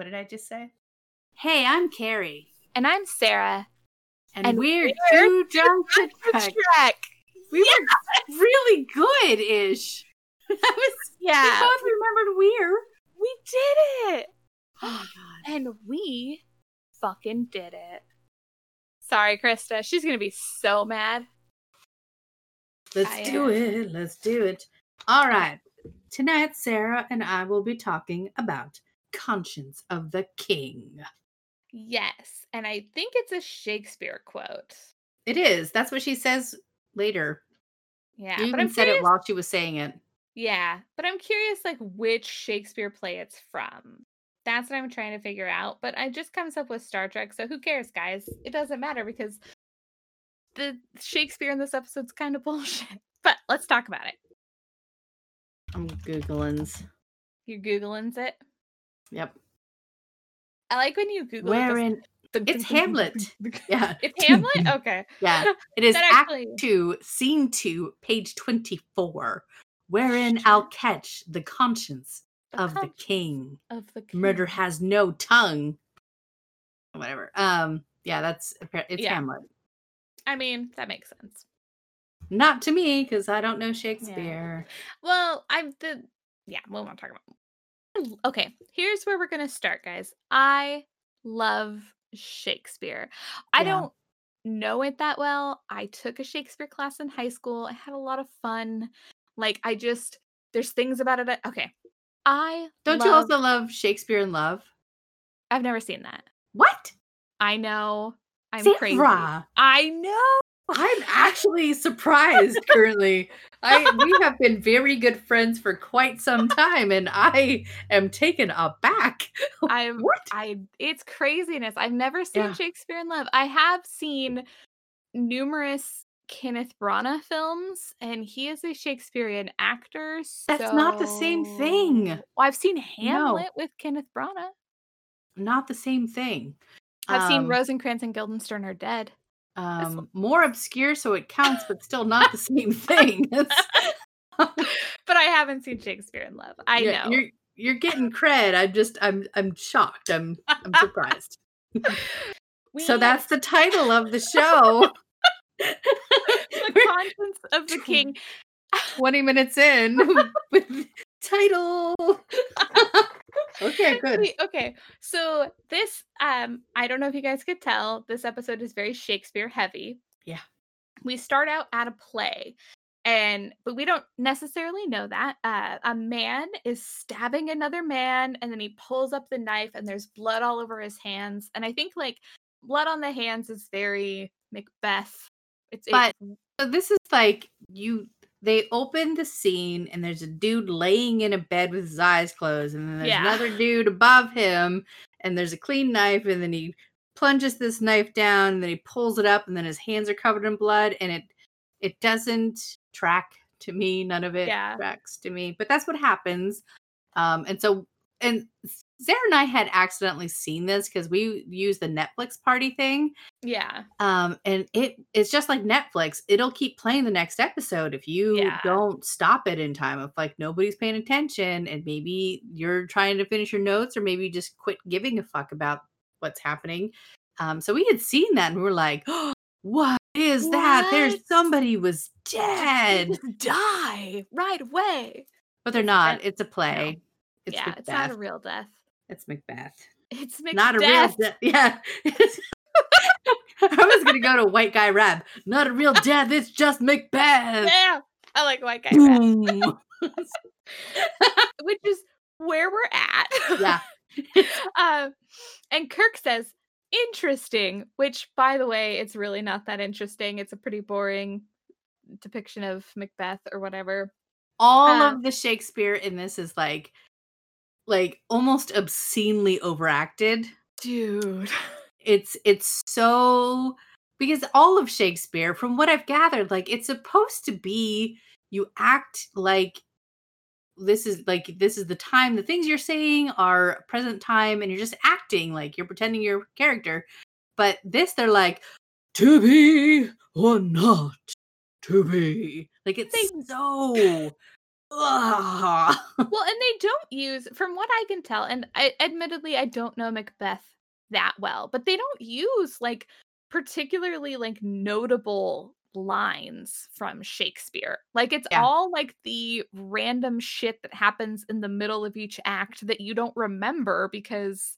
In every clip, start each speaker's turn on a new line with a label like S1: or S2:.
S1: what did I just say?
S2: Hey, I'm Carrie.
S3: And I'm Sarah.
S2: And,
S3: And
S2: we're,
S3: we're
S2: too drunk to trek.
S3: Shrek.
S2: We were really good ish. That was
S3: Yeah.
S2: we both remembered we're.
S3: We did it.
S2: Oh my god.
S3: And we fucking did it. Sorry, Krista. She's gonna be so mad.
S2: Let's
S3: I,
S2: do
S3: uh,
S2: it. Let's do it. All right. Tonight, Sarah and I will be talking about Conscience of the King.
S3: Yes. And I think it's a Shakespeare quote.
S2: It is. That's what she says later.
S3: Yeah.
S2: you
S3: but
S2: even
S3: I'm
S2: said
S3: curious,
S2: it while she was saying it.
S3: Yeah. But I'm curious like which Shakespeare play it's from. That's what I'm trying to figure out. But I just comes up with Star Trek, so who cares, guys? It doesn't matter because the Shakespeare in this episode's kind of bullshit. But let's talk about it.
S2: I'm Googling.
S3: You're Googling it.
S2: Yep.
S3: I like when you Google it, the-
S2: Wherein it's Hamlet. Yeah.
S3: It's Hamlet? Okay.
S2: Yeah. It is
S3: That
S2: Act Two, Scene Two, page twenty-four, wherein I'll catch the conscience of the king.
S3: of the
S2: Murder has no tongue. Whatever. Um. Yeah, that's it's
S3: Yeah.
S2: Hamlet.
S3: I mean, that makes sense.
S2: Not to me because I don't know Shakespeare.
S3: Well, I'm the yeah, we won't talk about. Okay, here's where we're gonna start, guys. I love Shakespeare. I
S2: Yeah.
S3: don't know it that well. I took a Shakespeare class in high school. I had a lot of fun. Like, I just there's things about it. I- Okay, I
S2: Don't you also love Shakespeare in Love?
S3: I've never seen that.
S2: What?
S3: I know. I'm crazy. I know.
S2: I'm actually surprised currently. I we have been very good friends for quite some time, and I am taken aback.
S3: I'm
S2: What?
S3: I it's craziness. I've never seen
S2: Yeah.
S3: Shakespeare in Love. I have seen numerous Kenneth Branagh films, and he is a Shakespearean actor.
S2: That's not the same thing.
S3: Well, I've seen Hamlet with Kenneth Branagh.
S2: Not the same thing.
S3: I've seen
S2: Um,
S3: Rosencrantz and Guildenstern are dead.
S2: Um, more obscure, so it counts, but still not the same thing.
S3: But I haven't seen Shakespeare in Love. I know.
S2: you're you're getting cred. I'm just I'm I'm shocked. I'm I'm surprised. so that's the title of the show.
S3: the conscience of the king.
S2: 20 minutes in with title. Okay, good.
S3: Wait, okay. So this um I don't know if you guys could tell, this episode is very Shakespeare heavy.
S2: Yeah.
S3: We start out at a play and but we don't necessarily know that. Uh a man is stabbing another man and then he pulls up the knife and there's blood all over his hands and I think like blood on the hands is very Macbeth. It's
S2: But- So this is like you they open the scene and there's a dude laying in a bed with his eyes closed and then there's
S3: Yeah.
S2: another dude above him and there's a clean knife and then he plunges this knife down and then he pulls it up and then his hands are covered in blood and it it doesn't track to me none of it
S3: Yeah.
S2: tracks to me but that's what happens um and so and Sarah and I had accidentally seen this because we use the Netflix party thing.
S3: Yeah.
S2: um and it it's just like netflix. It'll keep playing the next episode if you
S3: Yeah.
S2: don't stop it in time if like nobody's paying attention and maybe you're trying to finish your notes or maybe you just quit giving a fuck about what's happening. Um so we had seen that and we're like oh, what is that? There's somebody was dead.
S3: die right away.
S2: but they're not. it's a play it's
S3: yeah,
S2: macbeth
S3: it's not a real death.
S2: it's macbeth
S3: It's Macbeth.
S2: not a real death yeah i was gonna go to white guy rap not a real death it's just macbeth
S3: Yeah, I like white guy rap, which is where we're at.
S2: yeah.
S3: um, and Kirk says, "Interesting," which, by the way, it's really not that interesting. It's a pretty boring depiction of Macbeth or whatever.
S2: All
S3: Uh,
S2: of the Shakespeare in this is like like almost obscenely overacted.
S3: Dude,
S2: It's it's so because all of Shakespeare, from what I've gathered, like it's supposed to be you act like this is like this is the time the things you're saying are present time and you're just acting like you're pretending you're a character. But this they're like to be or not to be. Like it's so Ugh.
S3: well, and they don't use, from what I can tell, and I, admittedly, I don't know Macbeth that well, but they don't use like particularly like notable lines from Shakespeare. Like it's
S2: Yeah.
S3: all like the random shit that happens in the middle of each act that you don't remember because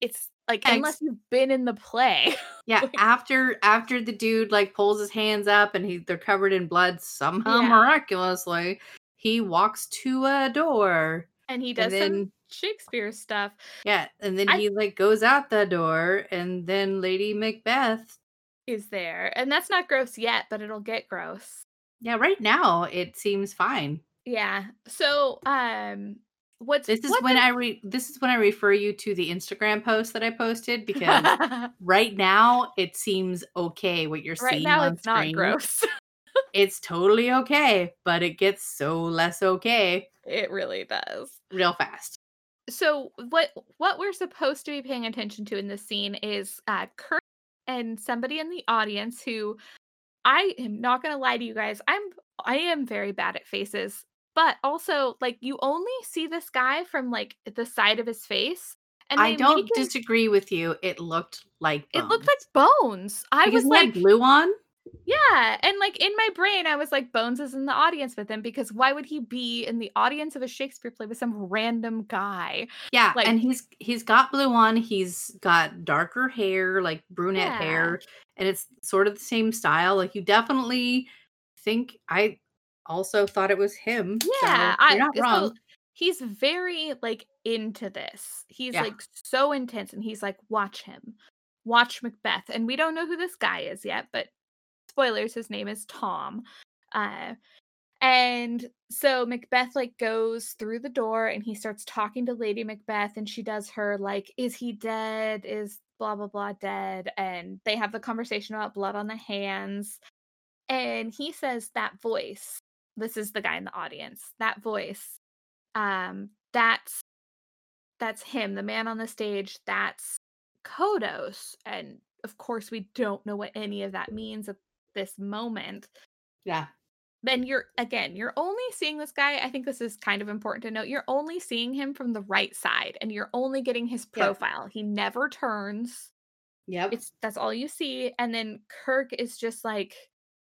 S3: it's like
S2: Ex-
S3: unless you've been in the play.
S2: Yeah,
S3: Like-
S2: after after the dude like pulls his hands up and he they're covered in blood somehow
S3: Yeah.
S2: miraculously, he walks to a door.
S3: and he
S2: And
S3: does some Shakespeare stuff.
S2: yeah, and then
S3: I-
S2: he like goes out the door and then Lady Macbeth.
S3: Is there. And that's not gross yet, but it'll get gross.
S2: Yeah, right now it seems fine.
S3: Yeah. So um what's
S2: This is
S3: what's
S2: when I re this is when I refer you to the Instagram post that I posted because right now it seems okay what you're
S3: right
S2: seeing
S3: now
S2: on
S3: it's not gross.
S2: It's totally okay, but it gets so less okay
S3: it really does.
S2: real fast.
S3: so what what we're supposed to be paying attention to in this scene is uh Kirk and somebody in the audience who I am not going to lie to you guys. I'm I am very bad at faces, but also like you only see this guy from like the side of his face and
S2: I don't
S3: him-
S2: disagree with you. It looked like
S3: it looked like bones. I
S2: because
S3: was like
S2: blue on.
S3: Yeah, and like in my brain, I was like, Bones is in the audience with him because why would he be in the audience of a Shakespeare play with some random guy?
S2: Yeah,
S3: like-
S2: and he's he's got blue on. He's got darker hair, like brunette
S3: Yeah.
S2: hair, and it's sort of the same style. Like you definitely think I also thought it was him. so
S3: Yeah,
S2: you're
S3: I
S2: not
S3: so
S2: wrong.
S3: he's very like into this. He's
S2: Yeah.
S3: like so intense, and he's like, watch him, watch Macbeth, and we don't know who this guy is yet, but spoilers, his name is Tom. Uh, and so Macbeth like goes through the door and he starts talking to Lady Macbeth and she does her like is he dead is blah blah blah dead and they have the conversation about blood on the hands and he says that voice this is the guy in the audience that voice um that's that's him the man on the stage that's Kodos and of course we don't know what any of that means this moment
S2: Yeah,
S3: then you're again you're only seeing this guy i think this is kind of important to note you're only seeing him from the right side and you're only getting his profile. He never turns.
S2: Yep.
S3: it's that's all you see and then kirk is just like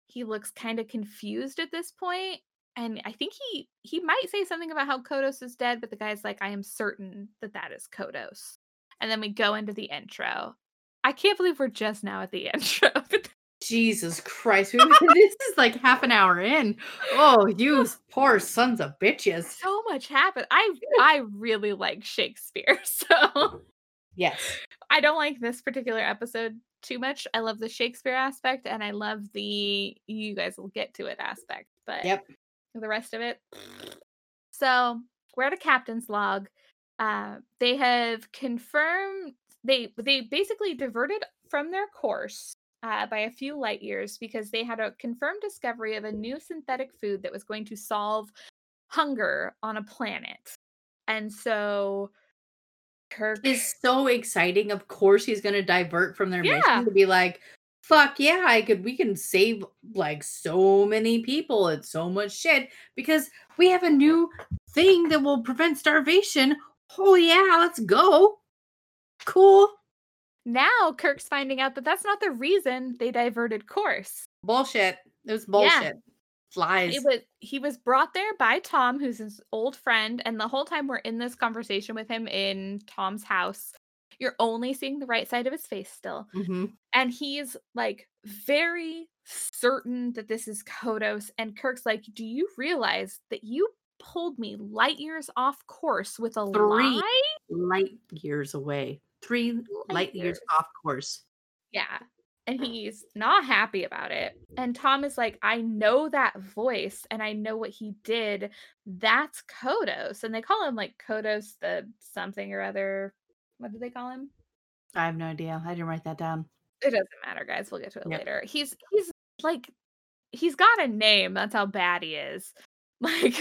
S3: he looks kind of confused at this point and i think he he might say something about how kodos is dead but the guy's like i am certain that that is kodos. And then we go into the intro. I can't believe we're just now at the intro
S2: Jesus Christ, we- this is like half an hour in. Oh, you poor sons of bitches.
S3: so much happened i i really like shakespeare so
S2: Yes.
S3: I don't like this particular episode too much. I love the Shakespeare aspect and I love the you guys will get to it aspect, but
S2: Yep.
S3: the rest of it. So we're at a captain's log. Uh, they have confirmed they they basically diverted from their course uh, by a few light years because they had a confirmed discovery of a new synthetic food that was going to solve hunger on a planet. And so Kirk
S2: is so exciting. Of course, he's going to divert from their
S3: Yeah.
S2: mission to be like, "Fuck yeah, I could. We can save like so many people and so much shit because we have a new thing that will prevent starvation." Oh yeah, let's go. Cool.
S3: Now Kirk's finding out that that's not the reason they diverted course.
S2: Bullshit. It was bullshit. Lies.
S3: It was he was brought there by Tom, who's his old friend, and the whole time we're in this conversation with him in Tom's house, you're only seeing the right side of his face still.
S2: Mhm.
S3: And he's like very certain that this is Kodos. And Kirk's like, Do you realize that you pulled me light years off course with a
S2: Three.
S3: lie?
S2: Light years away. Three light, years
S3: years.
S2: off course.
S3: Yeah. And he's not happy about it. And Tom is like, I know that voice and I know what he did. That's Kodos. And they call him like Kodos the something or other. What do they call him?
S2: I have no idea. I didn't write that down.
S3: It doesn't matter, guys. We'll get to it
S2: Yep.
S3: later. He's he's like he's got a name. That's how bad he is. Like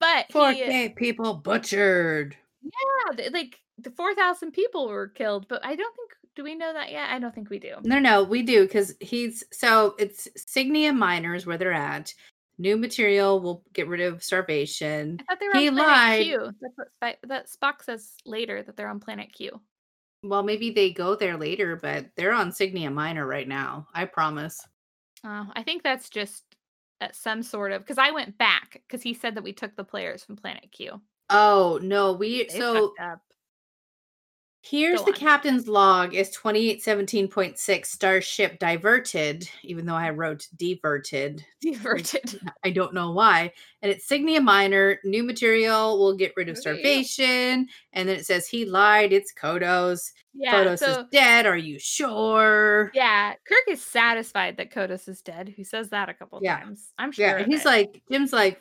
S3: but
S2: Four
S3: he,
S2: K people butchered.
S3: Yeah, like the 4,000 people were killed, but I don't think do we know that yet? I don't think we do.
S2: No, no, we do because he's so it's Cygnia Miners where they're at, New material will get rid of starvation.
S3: I thought they were
S2: He
S3: on Planet
S2: lied.
S3: Q. That's what that Spock says later that they're on Planet Q.
S2: Well, maybe they go there later, but they're on Cygnia Minor right now. I promise.
S3: Oh, I think that's just uh, some sort of because I went back because he said that we took the players from Planet Q.
S2: Oh no, we
S3: They
S2: so here's
S3: Go
S2: the
S3: on.
S2: captain's log is 2817.6 starship diverted, even though I wrote diverted.
S3: Diverted.
S2: I don't know why. And it's Cygnia Minor. New material will get rid of starvation. And then it says he lied. It's Kodos.
S3: Yeah.
S2: Kodos
S3: so
S2: is dead. Are you sure?
S3: yeah, Kirk is satisfied that Kodos is dead. He says that a couple
S2: Yeah.
S3: times. I'm sure.
S2: Yeah. And he's
S3: it.
S2: like, Jim's like,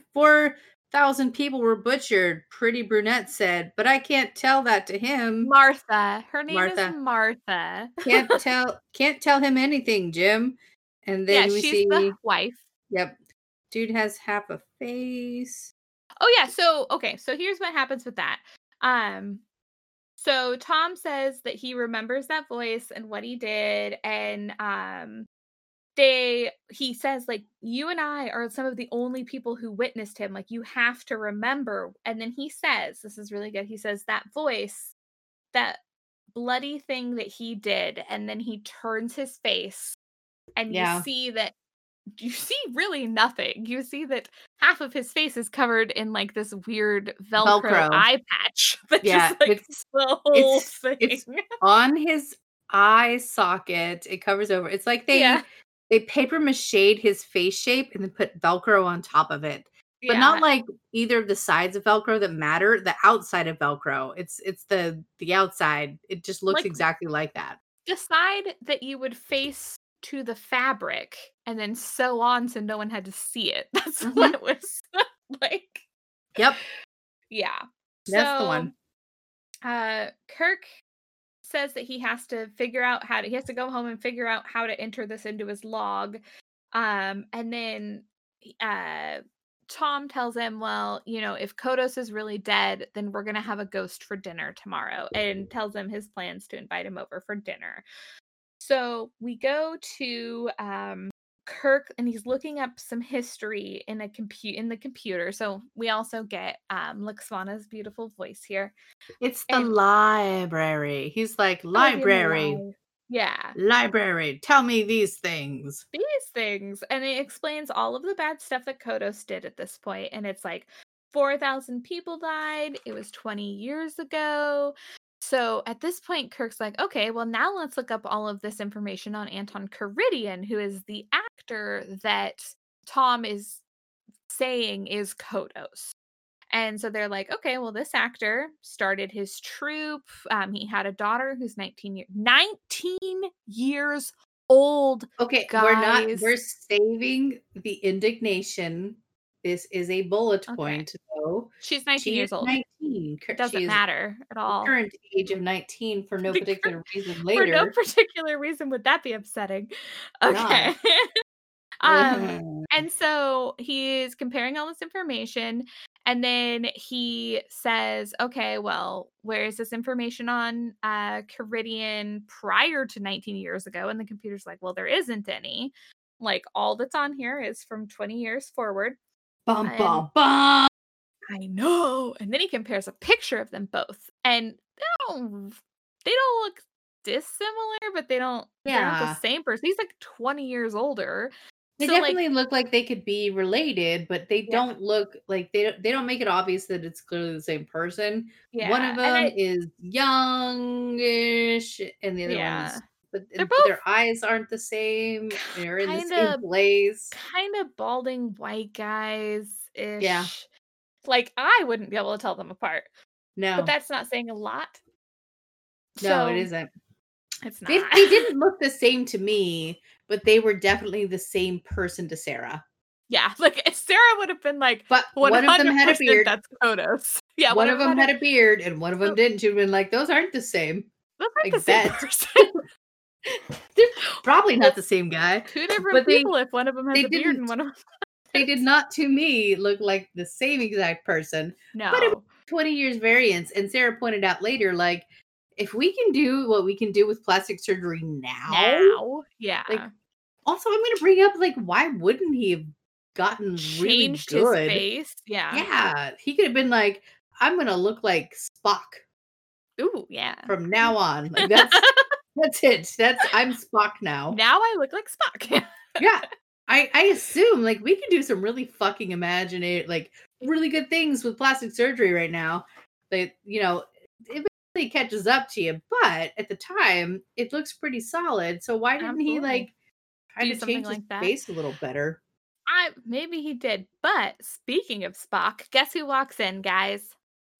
S2: 4,000 people were butchered. Pretty brunette said, but I can't tell that to him.
S3: Martha. Her name
S2: Martha.
S3: is Martha.
S2: Can't tell, can't tell him anything, Jim. And
S3: yeah,
S2: then we
S3: she's
S2: see,
S3: the wife.
S2: yep, dude has half a face.
S3: Oh yeah, so okay, so here's what happens with that. Um so Tom says that he remembers that voice and what he did and um they he says like you and I are some of the only people who witnessed him like you have to remember and then he says this is really good he says that voice that bloody thing that he did and then he turns his face and
S2: Yeah.
S3: you see that you see really nothing. You see that half of his face is covered in like this weird Velcro,
S2: Velcro.
S3: eye patch. That
S2: Yeah,
S3: just like
S2: it's-
S3: the whole
S2: it's-
S3: thing.
S2: it's on his eye socket. It covers over. It's like they
S3: Yeah.
S2: They paper mache his face shape and then put Velcro on top of it. But
S3: Yeah.
S2: not like either of the sides of Velcro that matter. The outside of Velcro. It's it's the the outside. It just looks
S3: Like-
S2: exactly like that.
S3: the side that you would face to the fabric and then sew on so no one had to see it. That's
S2: Mhm.
S3: what it was like.
S2: Yep,
S3: Yeah.
S2: that's the one.
S3: Uh, Kirk says that he has to figure out how to. He has to go home and figure out how to enter this into his log. Um, and then, uh, Tom tells him, "Well, you know, if Kodos is really dead, then we're gonna have a ghost for dinner tomorrow," and tells him his plans to invite him over for dinner. So we go to um Kirk and he's looking up some history in a compute in the computer. So we also get um Lwaxana's beautiful voice here.
S2: It's the
S3: and-
S2: library. He's like
S3: Like
S2: library,
S3: Yeah.
S2: library. Tell me these things.
S3: These things. And it explains all of the bad stuff that Kodos did at this point. And it's like 4,000 people died. It was 20 years ago. So at this point, Kirk's like, okay, well, now let's look up all of this information on Anton Karidian, who is the actor that Tom is saying is Kodos. And so they're like, okay, well, this actor started his troupe. Um, he had a daughter who's 19 years 19 years old.
S2: Okay, we're not. We're saving the indignation. This is a bullet
S3: Okay.
S2: point, though.
S3: She's 19
S2: She
S3: years old.
S2: Nineteen.
S3: Doesn't
S2: she
S3: matter at all.
S2: Current age of nineteen for no particular reason. later.
S3: For no particular reason would that be upsetting. Okay. Um, and so he's comparing all this information and then he says okay well where is this information on uh karidian prior to 19 years ago? And the computer's like well there isn't any. Like all that's on here is from 20 years forward.
S2: Bum
S3: and-
S2: bum bum.
S3: i know. And then he compares a picture of them both and they don't they don't look dissimilar but they don't they're not
S2: Yeah.
S3: the same person. He's like 20 years older
S2: They
S3: So, like-
S2: definitely look like they could be related, but they
S3: Yeah.
S2: don't look like they don't, they don't make it obvious that it's clearly the same person.
S3: yeah
S2: One of them
S3: I-
S2: is youngish, and the other
S3: Yeah.
S2: one's but
S3: They're
S2: but their eyes aren't the same. They're in the same place.
S3: kind of balding white guys ish.
S2: Yeah.
S3: Like I wouldn't be able to tell them apart.
S2: No,
S3: But that's not saying a lot.
S2: no,
S3: So,
S2: it isn't.
S3: It's not.
S2: They, they didn't look the same to me, but they were definitely the same person to Sarah.
S3: yeah, like if Sarah would have been like
S2: But
S3: one
S2: one of them had a beard.
S3: That's Kodos. Yeah,
S2: one of them had a beard, and one of them
S3: oh.
S2: didn't. She'd been like, "Those aren't the same.
S3: Those aren't
S2: like
S3: the same person.
S2: They're probably not the same guy."
S3: Two different
S2: But they-
S3: people if one of them has a beard and one of them
S2: They did not, to me, look like the same exact person.
S3: no.
S2: But it 20 years variance. And Sarah pointed out later, like, if we can do what we can do with plastic surgery now,
S3: now. Yeah.
S2: Like, also I'm gonna bring up, like, why wouldn't he have gotten really
S3: Changed his face. Yeah.
S2: Yeah, he could have been like, I'm gonna look like Spock
S3: Ooh, yeah.
S2: from now on. Like that's that's it. That's I'm Spock now.
S3: now I look like Spock.
S2: Yeah. I, I assume like we can do some really fucking imaginative like really good things with plastic surgery right now. That you know, it eventually catches up to you, but at the time it looks pretty solid. So why didn't he like try
S3: Do
S2: to
S3: something
S2: change his
S3: like that.
S2: face a little better?
S3: I maybe he did. But speaking of Spock, guess who walks in, guys?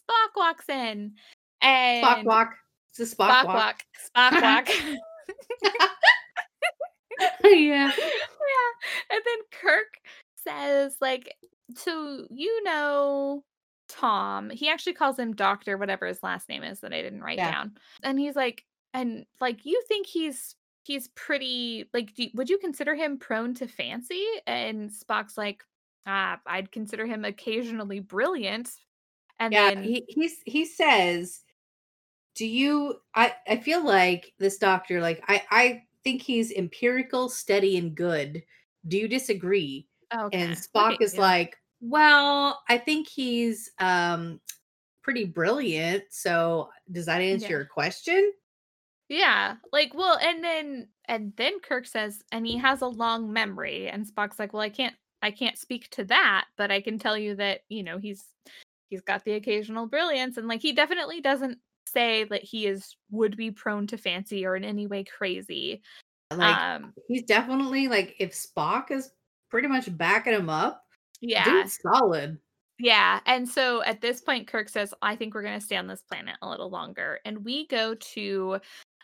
S3: Spock walks in. And
S2: Spock walk. It's a Spock,
S3: Spock
S2: walk.
S3: walk. Spock walk.
S2: yeah.
S3: yeah. And then Kirk says, like, so you know Tom. He actually calls him Doctor, whatever his last name is that I didn't write
S2: Yeah.
S3: down. And he's like, and like, you think he's he's pretty like do, would you consider him prone to fancy and spock's like ah i'd consider him occasionally brilliant and
S2: yeah,
S3: then
S2: he he's he says, "Do you? I I feel like this doctor. Like I I think he's empirical, steady, and good. Do you disagree?"
S3: okay.
S2: And Spock
S3: okay,
S2: is
S3: yeah.
S2: like, "Well, I think he's um pretty brilliant. So does that answer
S3: Yeah.
S2: your question?"
S3: Yeah, like well, and then and then Kirk says, and he has a long memory, and Spock's like, well, I can't, I can't speak to that, but I can tell you that you know he's he's got the occasional brilliance, and like he definitely doesn't say that he is would be prone to fancy or in any way crazy.
S2: Like
S3: um,
S2: he's definitely like if Spock is pretty much backing him up,
S3: yeah,
S2: dude's solid.
S3: Yeah. And so at this point, Kirk says, I think we're going to stay on this planet a little longer. And we go to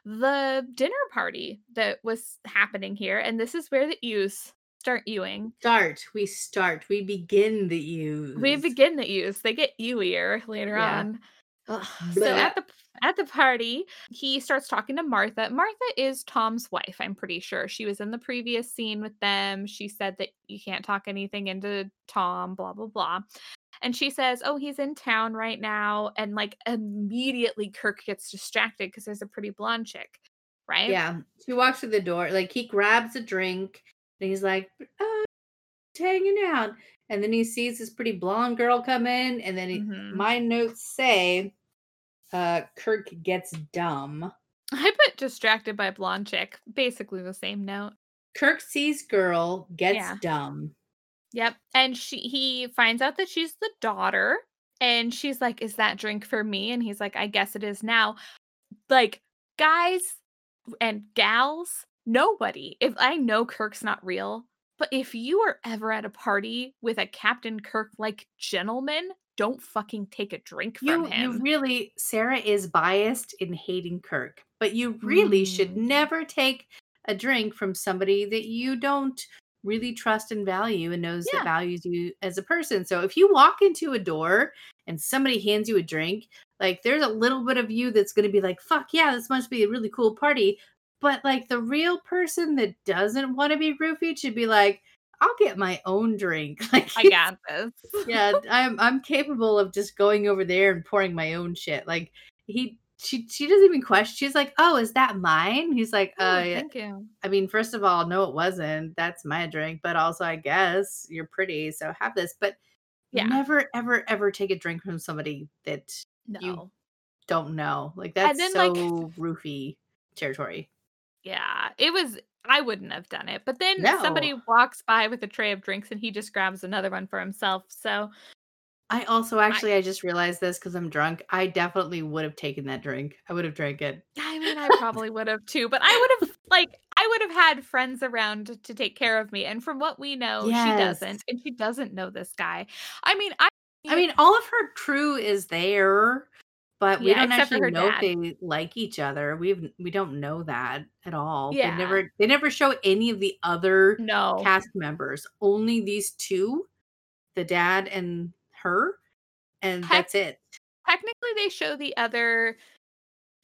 S3: the dinner party that was happening here. And this is where the Ews start Ewing.
S2: Start. We start. We begin the use.
S3: We begin the Ews. They get Ewier later
S2: Yeah.
S3: on. Ugh. So at the at the party, he starts talking to Martha. Martha is Tom's wife, I'm pretty sure. She was in the previous scene with them. She said that you can't talk anything into Tom, blah blah blah. And she says, "Oh, he's in town right now." And like immediately Kirk gets distracted because there's a pretty blonde chick, right?
S2: Yeah, she walks through the door. Like he grabs a drink and he's like, uh, hanging out. And then he sees this pretty blonde girl come in. And then he,
S3: Mhm.
S2: my notes say, uh, Kirk gets dumb.
S3: I put distracted by blonde chick, basically the same note.
S2: Kirk sees girl, gets
S3: Yeah.
S2: dumb.
S3: Yep. And she he finds out that she's the daughter and she's like, "Is that drink for me?" And he's like, "I guess it is now." Like, guys and gals, nobody. If I know Kirk's not real, but if you are ever at a party with a Captain Kirk like gentleman, don't fucking take a drink from
S2: You,
S3: him.
S2: you really, Sarah is biased in hating Kirk, but you really should
S3: Mm.
S2: never take a drink from somebody that you don't really trust and value and knows
S3: Yeah.
S2: that values you as a person. So if you walk into a door and somebody hands you a drink, like there's a little bit of you that's going to be like, fuck yeah, this must be a really cool party. But like the real person that doesn't want to be roofied should be like, I'll get my own drink. Like
S3: I got this.
S2: yeah, I'm I'm capable of just going over there and pouring my own shit. Like he she she doesn't even question. She's like, "Oh, is that mine?" He's like,
S3: Oh,
S2: "Uh, yeah.
S3: thank you.
S2: I mean, first of all, no, it wasn't. That's my drink. But also, I guess you're pretty, so have this. But
S3: Yeah.
S2: never, ever, ever take a drink from somebody that
S3: No.
S2: you don't know. Like that's
S3: then,
S2: so
S3: like-
S2: roofy territory.
S3: Yeah, it was. I wouldn't have done it. But then
S2: No.
S3: somebody walks by with a tray of drinks and he just grabs another one for himself. So
S2: I also actually I just realized this because I'm drunk. I definitely would have taken that drink. I would have drank it.
S3: I mean, I probably would have too, but I would have like I would have had friends around to take care of me. And from what we know, she doesn't, and she doesn't know this guy. I mean, I
S2: I mean, all of her crew is there, but we
S3: Yeah,
S2: don't actually know
S3: dad.
S2: if they like each other. We've we don't know that at all.
S3: Yeah.
S2: They never they never show any of the other
S3: no.
S2: cast members. Only these two, the dad and her, and
S3: Heck-
S2: that's it.
S3: Technically, they show the other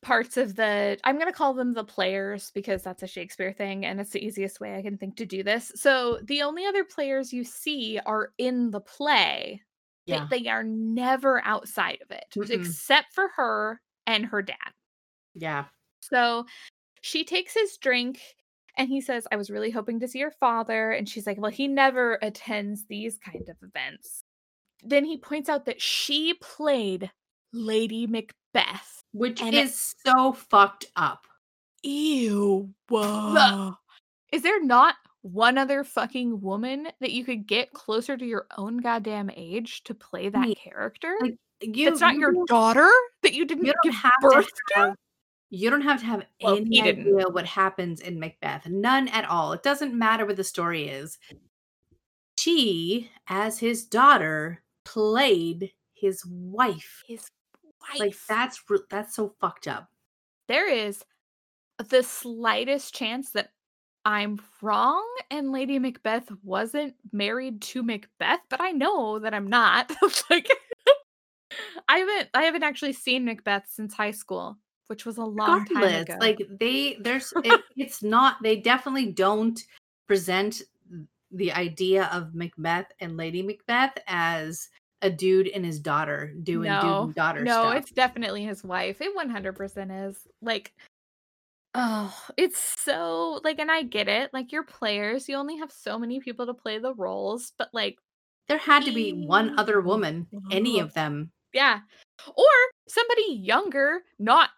S3: parts of the I'm going to call them the players because that's a Shakespeare thing and it's the easiest way I can think to do this. So, the only other players you see are in the play. They-
S2: Yeah.
S3: They, are never outside of it
S2: Mm-mm.
S3: except for her and her dad.
S2: Yeah.
S3: So, she takes his drink And he says, I was really hoping to see your father. And she's like, Well, he never attends these kind of events. Then he points out that she played Lady Macbeth.
S2: Which
S3: And-
S2: is so fucked up.
S3: Ew. Whoa. Is there not one other fucking woman that you could get closer to your own goddamn age to play that
S2: Yeah,
S3: character?
S2: like, You,
S3: It's not
S2: you
S3: your daughter that you didn't
S2: you
S3: give
S2: have
S3: birth
S2: to have, you don't have to have
S3: Well,
S2: any
S3: he didn't.
S2: idea what happens in Macbeth. None at all. It doesn't matter what the story is. She, as his daughter, played his wife.
S3: His wife.
S2: Like that's that's so fucked up.
S3: there is the slightest chance that I'm wrong and Lady Macbeth wasn't married to Macbeth, but I know that I'm not. like I haven't I haven't actually seen Macbeth since high school, which was a long time ago.
S2: like they there's it, it's not they definitely don't present the idea of Macbeth and Lady Macbeth as a dude and his daughter doing dude and daughter
S3: no,
S2: stuff.
S3: it's definitely his wife. It 100% is. Like oh, it's so like and I get it. Like you're players, you only have so many people to play the roles, but like
S2: there had to be one other woman, any of them.
S3: Yeah. Or somebody younger, not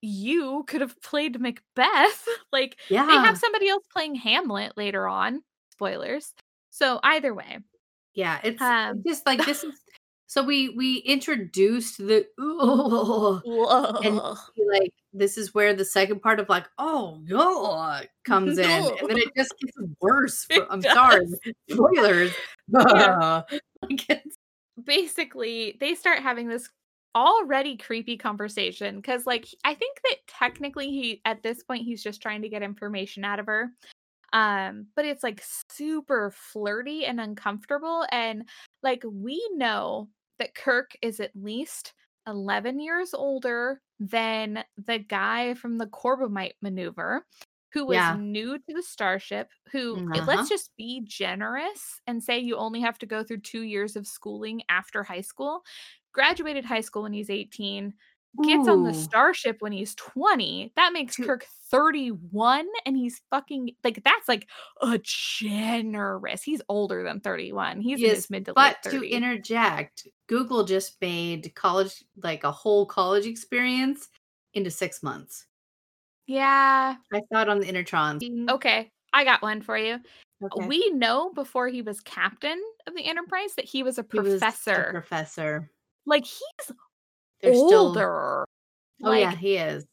S3: you, could have played Macbeth. like
S2: Yeah.
S3: they have somebody else playing Hamlet later on. Spoilers. So either way.
S2: Yeah, it's,
S3: Um,
S2: just like this is so we we introduced the
S3: Whoa.
S2: And like this is where the second part of like oh god comes in and then it just gets worse. For, I'm sorry, spoilers.
S3: Yeah.
S2: Like, it's-
S3: Basically, they start having this already creepy conversation because like I think that technically he at this point he's just trying to get information out of her. Um, but it's like super flirty and uncomfortable and like we know that Kirk is at least 11 years older than the guy from the Corbomite maneuver who was
S2: Yeah.
S3: new to the starship who uh,
S2: Uh-huh.
S3: let's just be generous and say you only have to go through 2 years of schooling after high school graduated high school when he's 18 gets on the starship when he's 20 that makes kirk 31 and he's fucking like that's like a generous he's older than 31 he's in
S2: Yes,
S3: his mid to
S2: but to interject, Google just made college like a whole college experience into six months.
S3: yeah
S2: I saw it on the Intertron.
S3: Mm, okay i got one for you
S2: Okay.
S3: we know before he was captain of the enterprise that he was a
S2: He was a
S3: professor
S2: professor.
S3: like he's
S2: They're still.
S3: older
S2: Oh
S3: like,
S2: yeah, he is.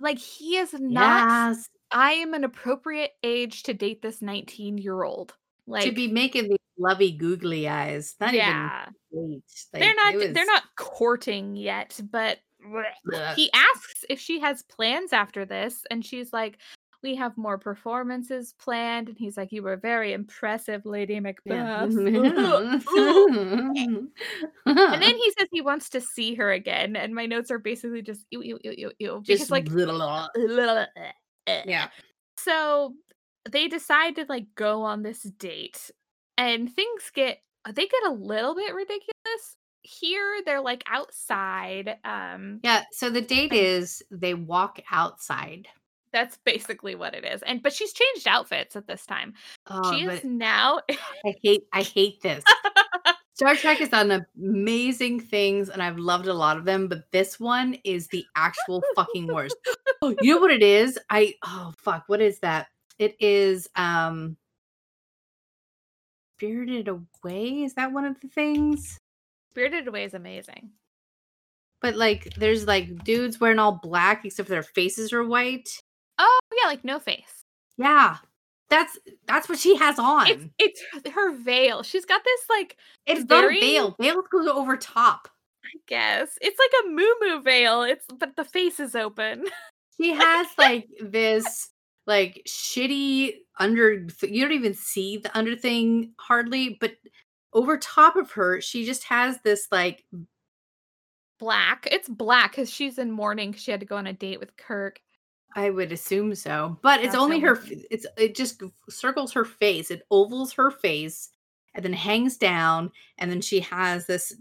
S3: like he is not
S2: Yes.
S3: i am an appropriate age to date this 19 year old like
S2: to be making these lovey googly eyes. Not
S3: yeah
S2: even late.
S3: they're not
S2: it
S3: they're not courting yet but he asks if she has plans after this and she's like we have more performances planned and he's like you were very impressive lady
S2: Yeah.
S3: macbeth and then he says he wants to see her again and my notes are basically just ew, ew, ew, ew, ew, because
S2: just
S3: like
S2: yeah.
S3: so they decide to like go on this date and things get they get a little bit ridiculous here they're like outside um
S2: Yeah. So the date is they walk outside.
S3: That's basically what it is and but she's changed outfits at this time
S2: Oh,
S3: she is now
S2: I hate I hate this. Star Trek has done amazing things and I've loved a lot of them, but this one is the actual fucking worst. Oh, you know what it is? I oh fuck, what is that? It is um Spirited Away. Is that one of the things?
S3: spirited away is amazing
S2: But like there's like dudes wearing all black except for their faces are white.
S3: Oh yeah like no face
S2: Yeah. That's that's what she has on.
S3: it's it's her- veil she's got this like
S2: It's not a veil. Veil goes over top.
S3: i guess it's like a moo moo veil it's but the face is open
S2: She has like this like shitty under you don't even see the under thing hardly, but over top of her, she just has this like
S3: black it's black because she's in mourning she had to go on a date with kirk
S2: I would assume so, but it's
S3: That's
S2: only her. f- It's it just circles her face. It ovals her face, and then hangs down, and then she has this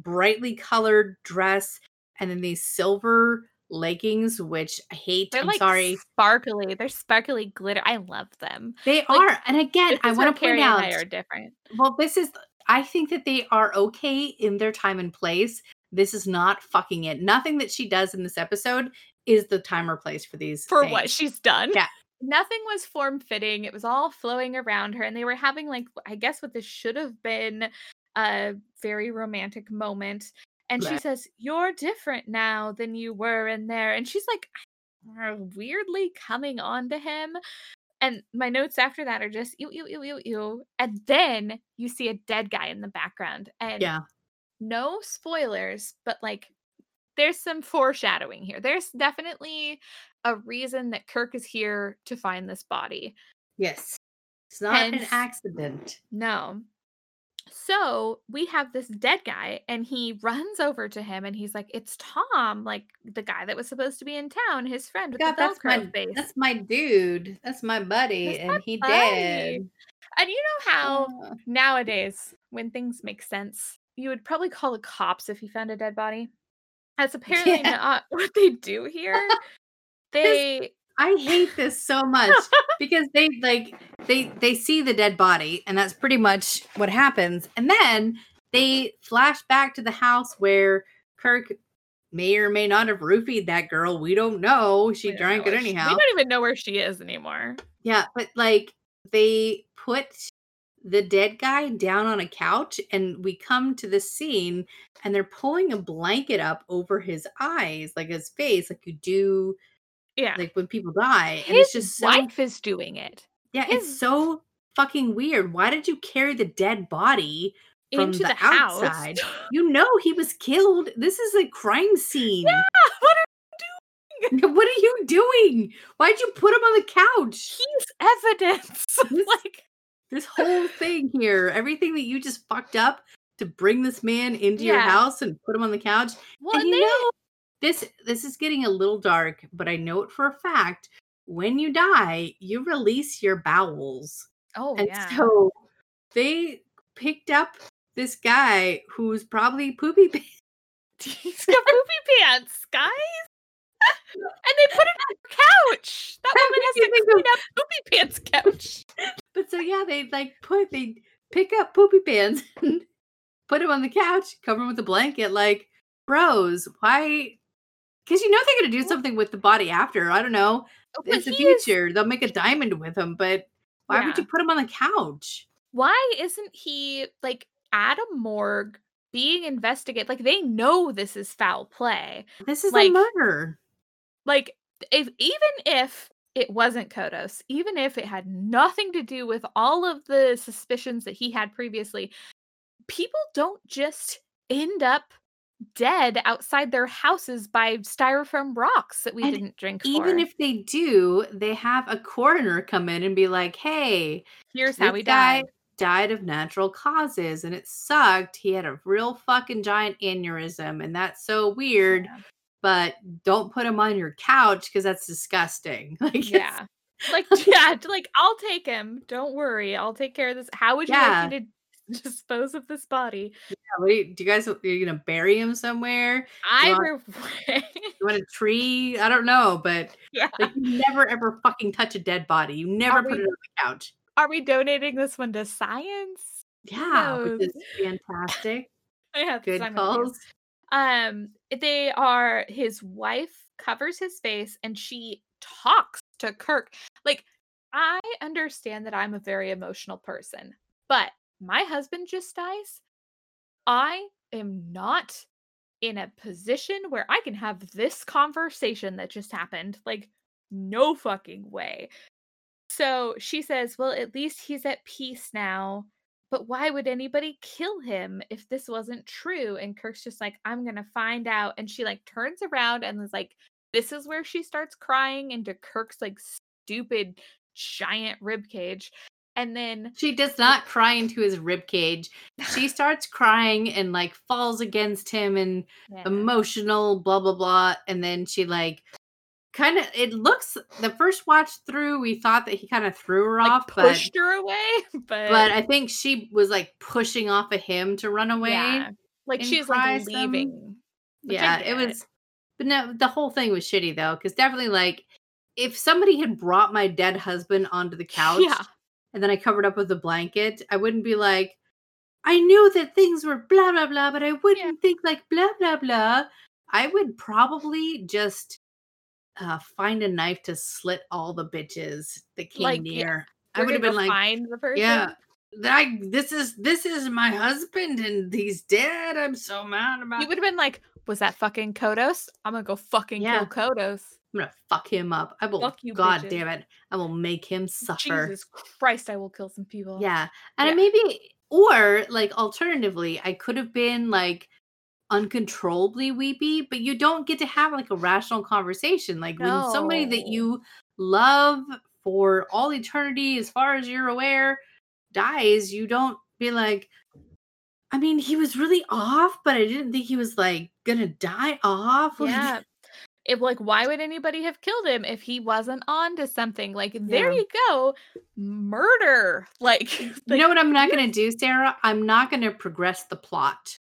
S2: brightly colored dress, and then these silver leggings, which I hate.
S3: They're
S2: I'm
S3: like
S2: sorry.
S3: sparkly. They're sparkly glitter. I love them.
S2: They
S3: like,
S2: are. And again, I want to point out
S3: they are different.
S2: well, this is I think that they are okay in their time and place. This is not fucking it. Nothing that she does in this episode is the time or place for these.
S3: For
S2: things.
S3: what she's done.
S2: Yeah.
S3: Nothing was form fitting. It was all flowing around her, and they were having like I guess what this should have been a very romantic moment. And she says, "You're different now than you were in there," and she's like weirdly coming on to him. And my notes after that are just ew, ew, ew, ew, ew. And then you see a dead guy in the background. And
S2: Yeah.
S3: no spoilers, but like there's some foreshadowing here. There's definitely a reason that Kirk is here to find this body.
S2: Yes. It's not an accident.
S3: No. So we have this dead guy, and he runs over to him, and he's like, "It's Tom, like the guy that was supposed to be in town, his friend with
S2: God,
S3: the
S2: that's my
S3: face."
S2: that's my dude. That's my buddy.
S3: That's
S2: and
S3: my
S2: he
S3: buddy.
S2: dead.
S3: And you know how
S2: Uh,
S3: nowadays, when things make sense, you would probably call the cops if you found a dead body. That's apparently
S2: Yeah.
S3: not what they do here. They
S2: I hate this so much because they like they they see the dead body and that's pretty much what happens. And then they flash back to the house where Kirk may or may not have roofied that girl. We don't know. She
S3: don't
S2: drank
S3: know
S2: it
S3: where she-
S2: anyhow.
S3: We don't even know where she is anymore.
S2: Yeah, but like they put the dead guy down on a couch and we come to the scene and they're pulling a blanket up over his eyes, like his face, like you do
S3: Yeah.
S2: like when people die. and
S3: His
S2: it's just so
S3: wife is doing it
S2: yeah,
S3: his-
S2: it's so fucking weird. Why did you carry the dead body from
S3: into
S2: the,
S3: the,
S2: outside? You know he was killed. This is a crime scene.
S3: Yeah, what are you doing
S2: what are you doing? Why'd you put him on the couch?
S3: he's evidence? Like
S2: this whole thing here, everything that you just fucked up to bring this man into your house and put him on the couch.
S3: well,
S2: and you
S3: they-
S2: know, this this is getting a little dark, but I know it for a fact. When you die, you release your bowels.
S3: oh
S2: and
S3: yeah.
S2: so they picked up this guy who's probably poopy pants.
S3: He's got poopy pants, guys. And they put it on the couch. That woman has to clean up poopy pants couch.
S2: But so yeah, they like put they pick up poopy pants and put him on the couch, cover him with a blanket. Like, bros, why? Because you know they're gonna do something with the body after. I don't know.
S3: Oh, but
S2: It's the
S3: he is-
S2: future. They'll make a diamond with him, but why would you put him on the couch?
S3: why isn't he like at a morgue being investigated? Like they know this is foul play.
S2: This is
S3: Like-
S2: a murder.
S3: Like if even if it wasn't Kodos, even if it had nothing to do with all of the suspicions that he had previously, people don't just end up dead outside their houses by styrofoam rocks that we
S2: And
S3: didn't drink
S2: Even
S3: for.
S2: if they do, they have a coroner come in and be like, "Hey,
S3: here's how
S2: this
S3: we died.
S2: died of natural causes and it sucked. He had a real fucking giant aneurysm and that's so weird,
S3: Yeah.
S2: But don't put him on your couch because that's disgusting. Like
S3: Yeah. Like yeah, like I'll take him. Don't worry. I'll take care of this. How would you like me to dispose of this body?
S2: what do, you, do you guys are you gonna bury him somewhere?
S3: Either way.
S2: You want a tree? I don't know, but
S3: yeah.
S2: like you never ever fucking touch a dead body. You never
S3: Are
S2: put
S3: we-
S2: it on the couch.
S3: Are we donating this one to science?
S2: Yeah, which is fantastic.
S3: Yeah,
S2: Good
S3: you.
S2: calls.
S3: Um, they are his wife covers his face and she talks to Kirk. Like, I understand that I'm a very emotional person, but my husband just dies. I am not in a position where I can have this conversation that just happened. Like, no fucking way. So she says, Well, at least he's at peace now. But why would anybody kill him if this wasn't true? And Kirk's just like, I'm gonna find out. And she like turns around and is like, this is where she starts crying into Kirk's like stupid giant rib cage. And then
S2: She does not cry into his rib cage. She starts crying and like falls against him and
S3: Yeah.
S2: emotional, blah blah blah. And then she like kind of it looks the first watch through, we thought that he kind of threw her
S3: like
S2: off,
S3: pushed her away, but
S2: but but I think she was like pushing off of him to run away.
S3: yeah, like she's like leaving.
S2: Yeah, it was But no, the whole thing was shitty though, because definitely like if somebody had brought my dead husband onto the couch
S3: Yeah.
S2: and then I covered up with a blanket, I wouldn't be like, I knew that things were blah blah blah, but I wouldn't think like blah blah blah. I would probably just uh, find a knife to slit all the bitches that came
S3: Like, yeah,
S2: near. I would have been like,
S3: find the person.
S2: yeah, I this is this is my husband and he's dead. I'm so mad about.
S3: You would have been like, was that fucking Kodos? I'm gonna go fucking
S2: Yeah.
S3: kill Kodos.
S2: I'm gonna fuck him up. I will.
S3: Fuck you,
S2: God
S3: bitches.
S2: damn it! I will make him suffer.
S3: Jesus Christ, I will kill some people.
S2: Yeah. And
S3: Yeah.
S2: maybe, or like alternatively, I could have been like uncontrollably weepy, but you don't get to have like a rational conversation. Like when somebody that you love for all eternity, as far as you're aware, dies, you don't be like, I mean, he was really off, but I didn't think he was like gonna die off. Like,
S3: Yeah. If like, why would anybody have killed him if he wasn't on to something? Like, there you go, murder. Like,
S2: You know what I'm not to do, Sarah? I'm not to progress the plot.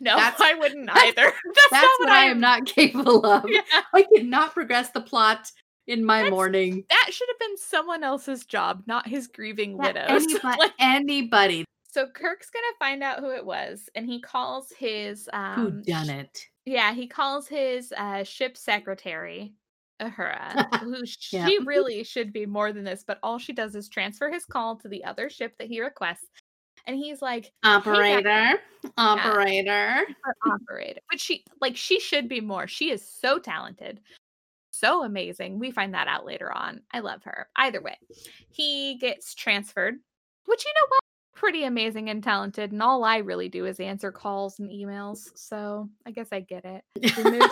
S3: No,
S2: that's-
S3: I wouldn't either. That's,
S2: That's
S3: not
S2: what I am not capable of.
S3: Yeah,
S2: I cannot progress the plot in my
S3: That's-
S2: morning.
S3: that should have been someone else's job, not his grieving
S2: Yeah,
S3: widows.
S2: anybody,
S3: Like,
S2: anybody
S3: so Kirk's gonna find out who it was, and he calls his um,
S2: who done it.
S3: Yeah, he calls his uh, ship secretary, Uhura, who
S2: Yeah.
S3: she really should be more than this, but all she does is transfer his call to the other ship that he requests. And he's like,
S2: Operator, operator.
S3: "Our operator. But she, like, she should be more. She is so talented, so amazing. We find that out later on. I love her. Either way, he gets transferred, which, you know what? Pretty amazing and talented. And all I really do is answer calls and emails. So I guess I get it. We move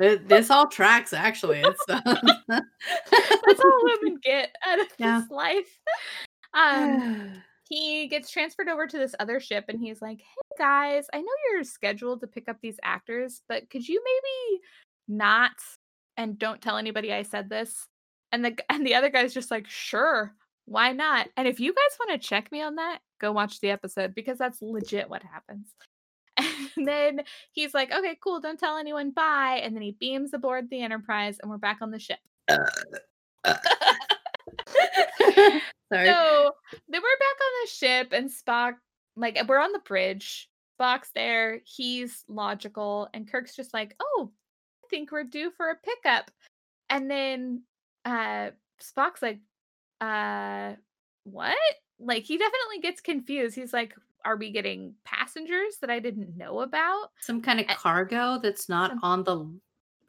S2: Th- this all tracks actually. It's uh,
S3: That's all women get out of
S2: Yeah.
S3: this life. Um, he gets transferred over to this other ship and he's like, Hey guys, I know you're scheduled to pick up these actors, but could you maybe not and don't tell anybody I said this? And the and the other guy's just like, Sure, why not? And if you guys want to check me on that, go watch the episode because that's legit what happens. And then he's like, Okay, cool, don't tell anyone bye. And then he beams aboard the Enterprise and we're back on the ship.
S2: Uh, uh, Sorry.
S3: So then we're back on the ship, and Spock, like, we're on the bridge. Spock's there. He's logical, and Kirk's just like, "Oh, I think we're due for a pickup." And then uh Spock's like, "Uh, what?" Like, he definitely gets confused. He's like, "Are we getting passengers that I didn't know about
S2: Some kind of cargo that's not on the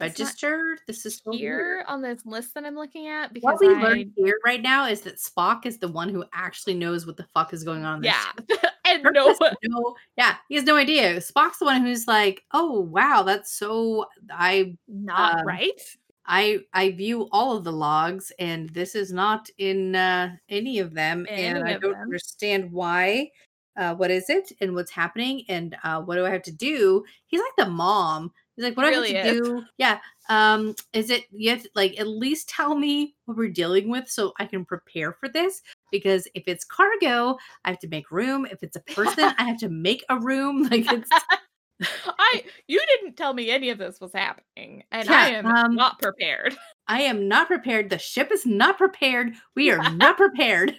S3: It's not
S2: register. This is so weird.
S3: here on this list that I'm looking at?" Because What
S2: we
S3: I,
S2: learned here right now is that Spock is the one who actually knows what the fuck is going on.
S3: yeah, and
S2: Kirk
S3: no one.
S2: no, yeah, he has no idea. Spock's the one who's like, "Oh wow, that's so." I
S3: Not
S2: um,
S3: right.
S2: I I view all of the logs, and this is not in uh, any of them, and
S3: Any
S2: I don't
S3: them.
S2: understand why. Uh, what is it, and what's happening, and uh, what do I have to do? He's like the mom. He's like, what do
S3: Really
S2: I have
S3: is.
S2: to do? Yeah. Um, is it you have to, like at least tell me what we're dealing with so I can prepare for this? Because if it's cargo, I have to make room. If it's a person, I have to make a room. Like it's
S3: I you didn't tell me any of this was happening, and
S2: Yeah,
S3: I am
S2: um,
S3: not prepared.
S2: I am not prepared. The ship is not prepared. We are not prepared.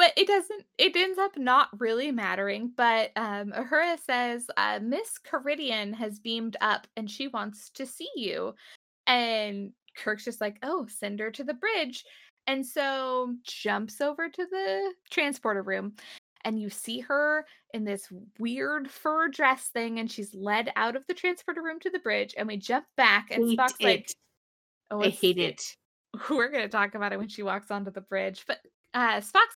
S3: But it doesn't. It ends up not really mattering. But um, Uhura says uh, Miss Karidian has beamed up, and she wants to see you. And Kirk's just like, "Oh, send her to the bridge." And so jumps over to the transporter room, and you see her in this weird fur dress thing, and she's led out of the transporter room to the bridge. And we jump back, and
S2: Hate
S3: Spock's like, "Oh,
S2: I hate it.
S3: we're going to talk about it when she walks onto the bridge. But uh, Spock's,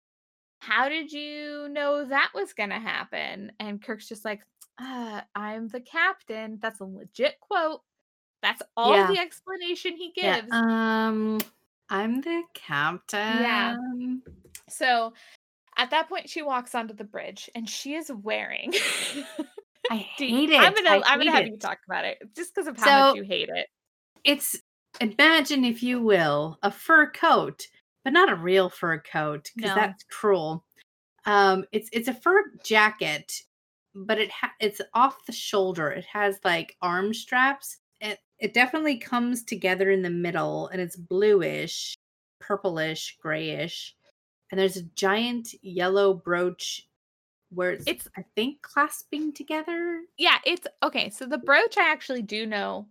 S3: how did you know that was going to happen? And Kirk's just like, uh, I'm the captain. That's a legit quote. That's all
S2: Yeah.
S3: the explanation he gives.
S2: Yeah. Um, I'm the captain. Yeah.
S3: So at that point, she walks onto the bridge and she is wearing.
S2: I hate it.
S3: I'm gonna
S2: I
S3: I'm gonna have
S2: it.
S3: you talk about it just because of how much you hate it.
S2: It's imagine, if you will, a fur coat, but not a real fur coat because
S3: No.
S2: that's cruel. Um, it's it's a fur jacket, but it ha- it's off the shoulder. It has like arm straps it, it definitely comes together in the middle and it's bluish, purplish, grayish. And there's a giant yellow brooch where it's,
S3: It's-
S2: I think clasping together.
S3: Yeah, it's okay. So the brooch I actually do know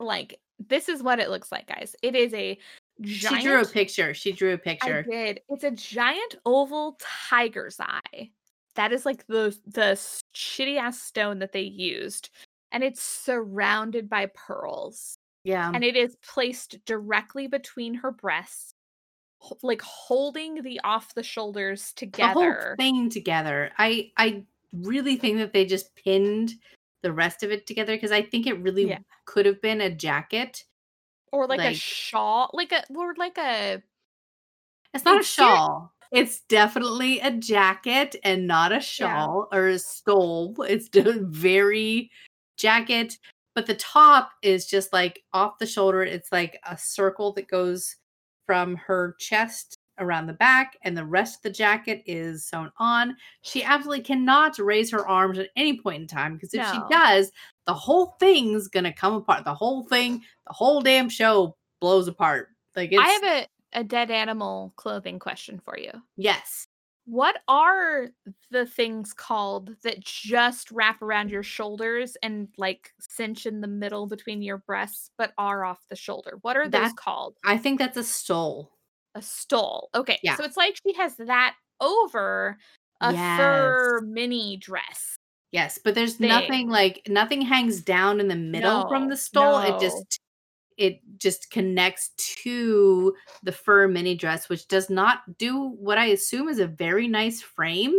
S3: like this is what it looks like, guys. It is a giant
S2: She drew a picture. She drew a picture.
S3: I did. It's a giant oval tiger's eye. That is like the the shitty ass stone that they used, and it's surrounded by pearls,
S2: Yeah.
S3: and it is placed directly between her breasts, like holding the off the shoulders together.
S2: the whole thing together. I I really think that they just pinned the rest of it together because I think it really
S3: Yeah.
S2: could have been a jacket.
S3: Or like, a shawl, like a or like a
S2: It's not a shawl. It's definitely a jacket and not a shawl or a stole. It's a very jacket, but the top is just like off the shoulder. It's like a circle that goes from her chest around the back, and the rest of the jacket is sewn on. She absolutely cannot raise her arms at any point in time because if
S3: No.
S2: she does, the whole thing's gonna come apart. The whole thing, the whole damn show blows apart. Like it's
S3: I have a a dead animal clothing question for you.
S2: yes.
S3: What are the things called that just wrap around your shoulders and like cinch in the middle between your breasts but are off the shoulder? What are those
S2: That-
S3: called?
S2: I think that's a stole.
S3: A stole. Okay.
S2: Yeah.
S3: So it's like she has that over a fur mini dress.
S2: Yes, but there's
S3: thing.
S2: nothing like nothing hangs down in the middle from the stole. It just it just connects to the fur mini dress, which does not do what I assume is a very nice frame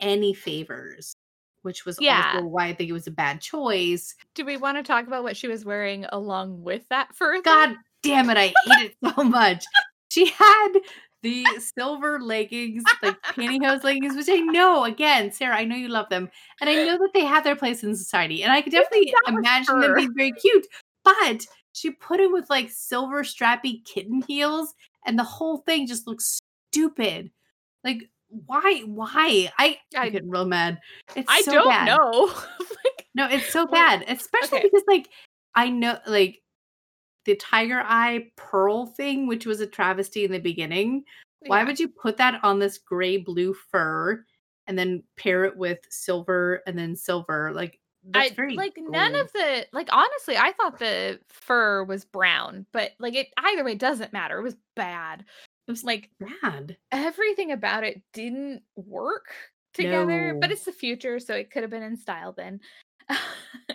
S2: any favors. Which was
S3: Yeah.
S2: why I think it was a bad choice.
S3: Do we want to talk about what she was wearing along with that fur?
S2: God damn it, I hate it so much. She had the silver leggings, like pantyhose leggings, which I know, again, Sarah, I know you love them. And I know that they have their place in society. And I could definitely imagine them being very cute. But she put it with like silver strappy kitten heels, and the whole thing just looks stupid. Like, why? Why? I,
S3: I-
S2: getting real mad. It's
S3: I
S2: so
S3: don't
S2: bad.
S3: know. Like,
S2: No, it's so bad, especially
S3: okay.
S2: because like I know like the tiger eye pearl thing, which was a travesty in the beginning. Why would you put that on this gray blue fur and then pair it with silver and then silver? Like that's
S3: I
S2: very
S3: like none of the like honestly, I thought the fur was brown, but like it either way doesn't matter. It was bad. It was like
S2: bad.
S3: everything about it didn't work together, but it's the future, so it could have been in style then.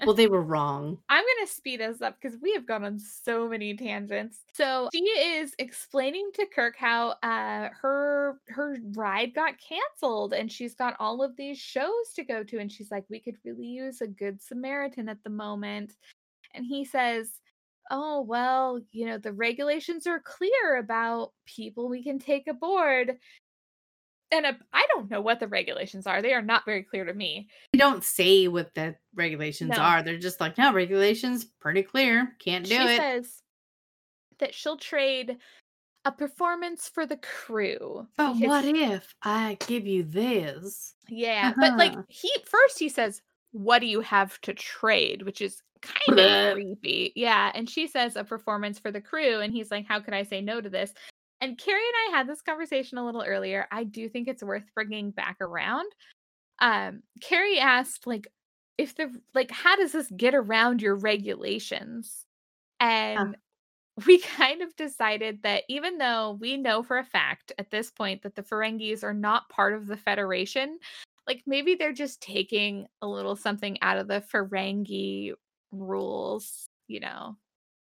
S2: Well, they were wrong.
S3: I'm gonna speed us up because we have gone on so many tangents. So she is explaining to Kirk how uh her her ride got canceled and she's got all of these shows to go to, and she's like, we could really use a good Samaritan at the moment. And he says, Oh, well, you know, the regulations are clear about people we can take aboard. And I don't know what the regulations are. They are not very clear to me.
S2: They don't say what the regulations
S3: No.
S2: are. They're just like, no, regulations pretty clear. Can't do
S3: she
S2: it.
S3: says that she'll trade a performance for the crew.
S2: but
S3: because-
S2: what if I give you this?
S3: Yeah, but like
S2: Uh-huh.
S3: he first he says, "What do you have to trade?" which is kind of creepy. Yeah, and she says a performance for the crew, and he's like, "How could I say no to this?" And Carrie and I had this conversation a little earlier. I do think it's worth bringing back around. Um, Carrie asked, like, if the like, how does this get around your regulations? And we kind of decided that even though we know for a fact at this point that the Ferengis are not part of the Federation, like maybe they're just taking a little something out of the Ferengi rules, you know.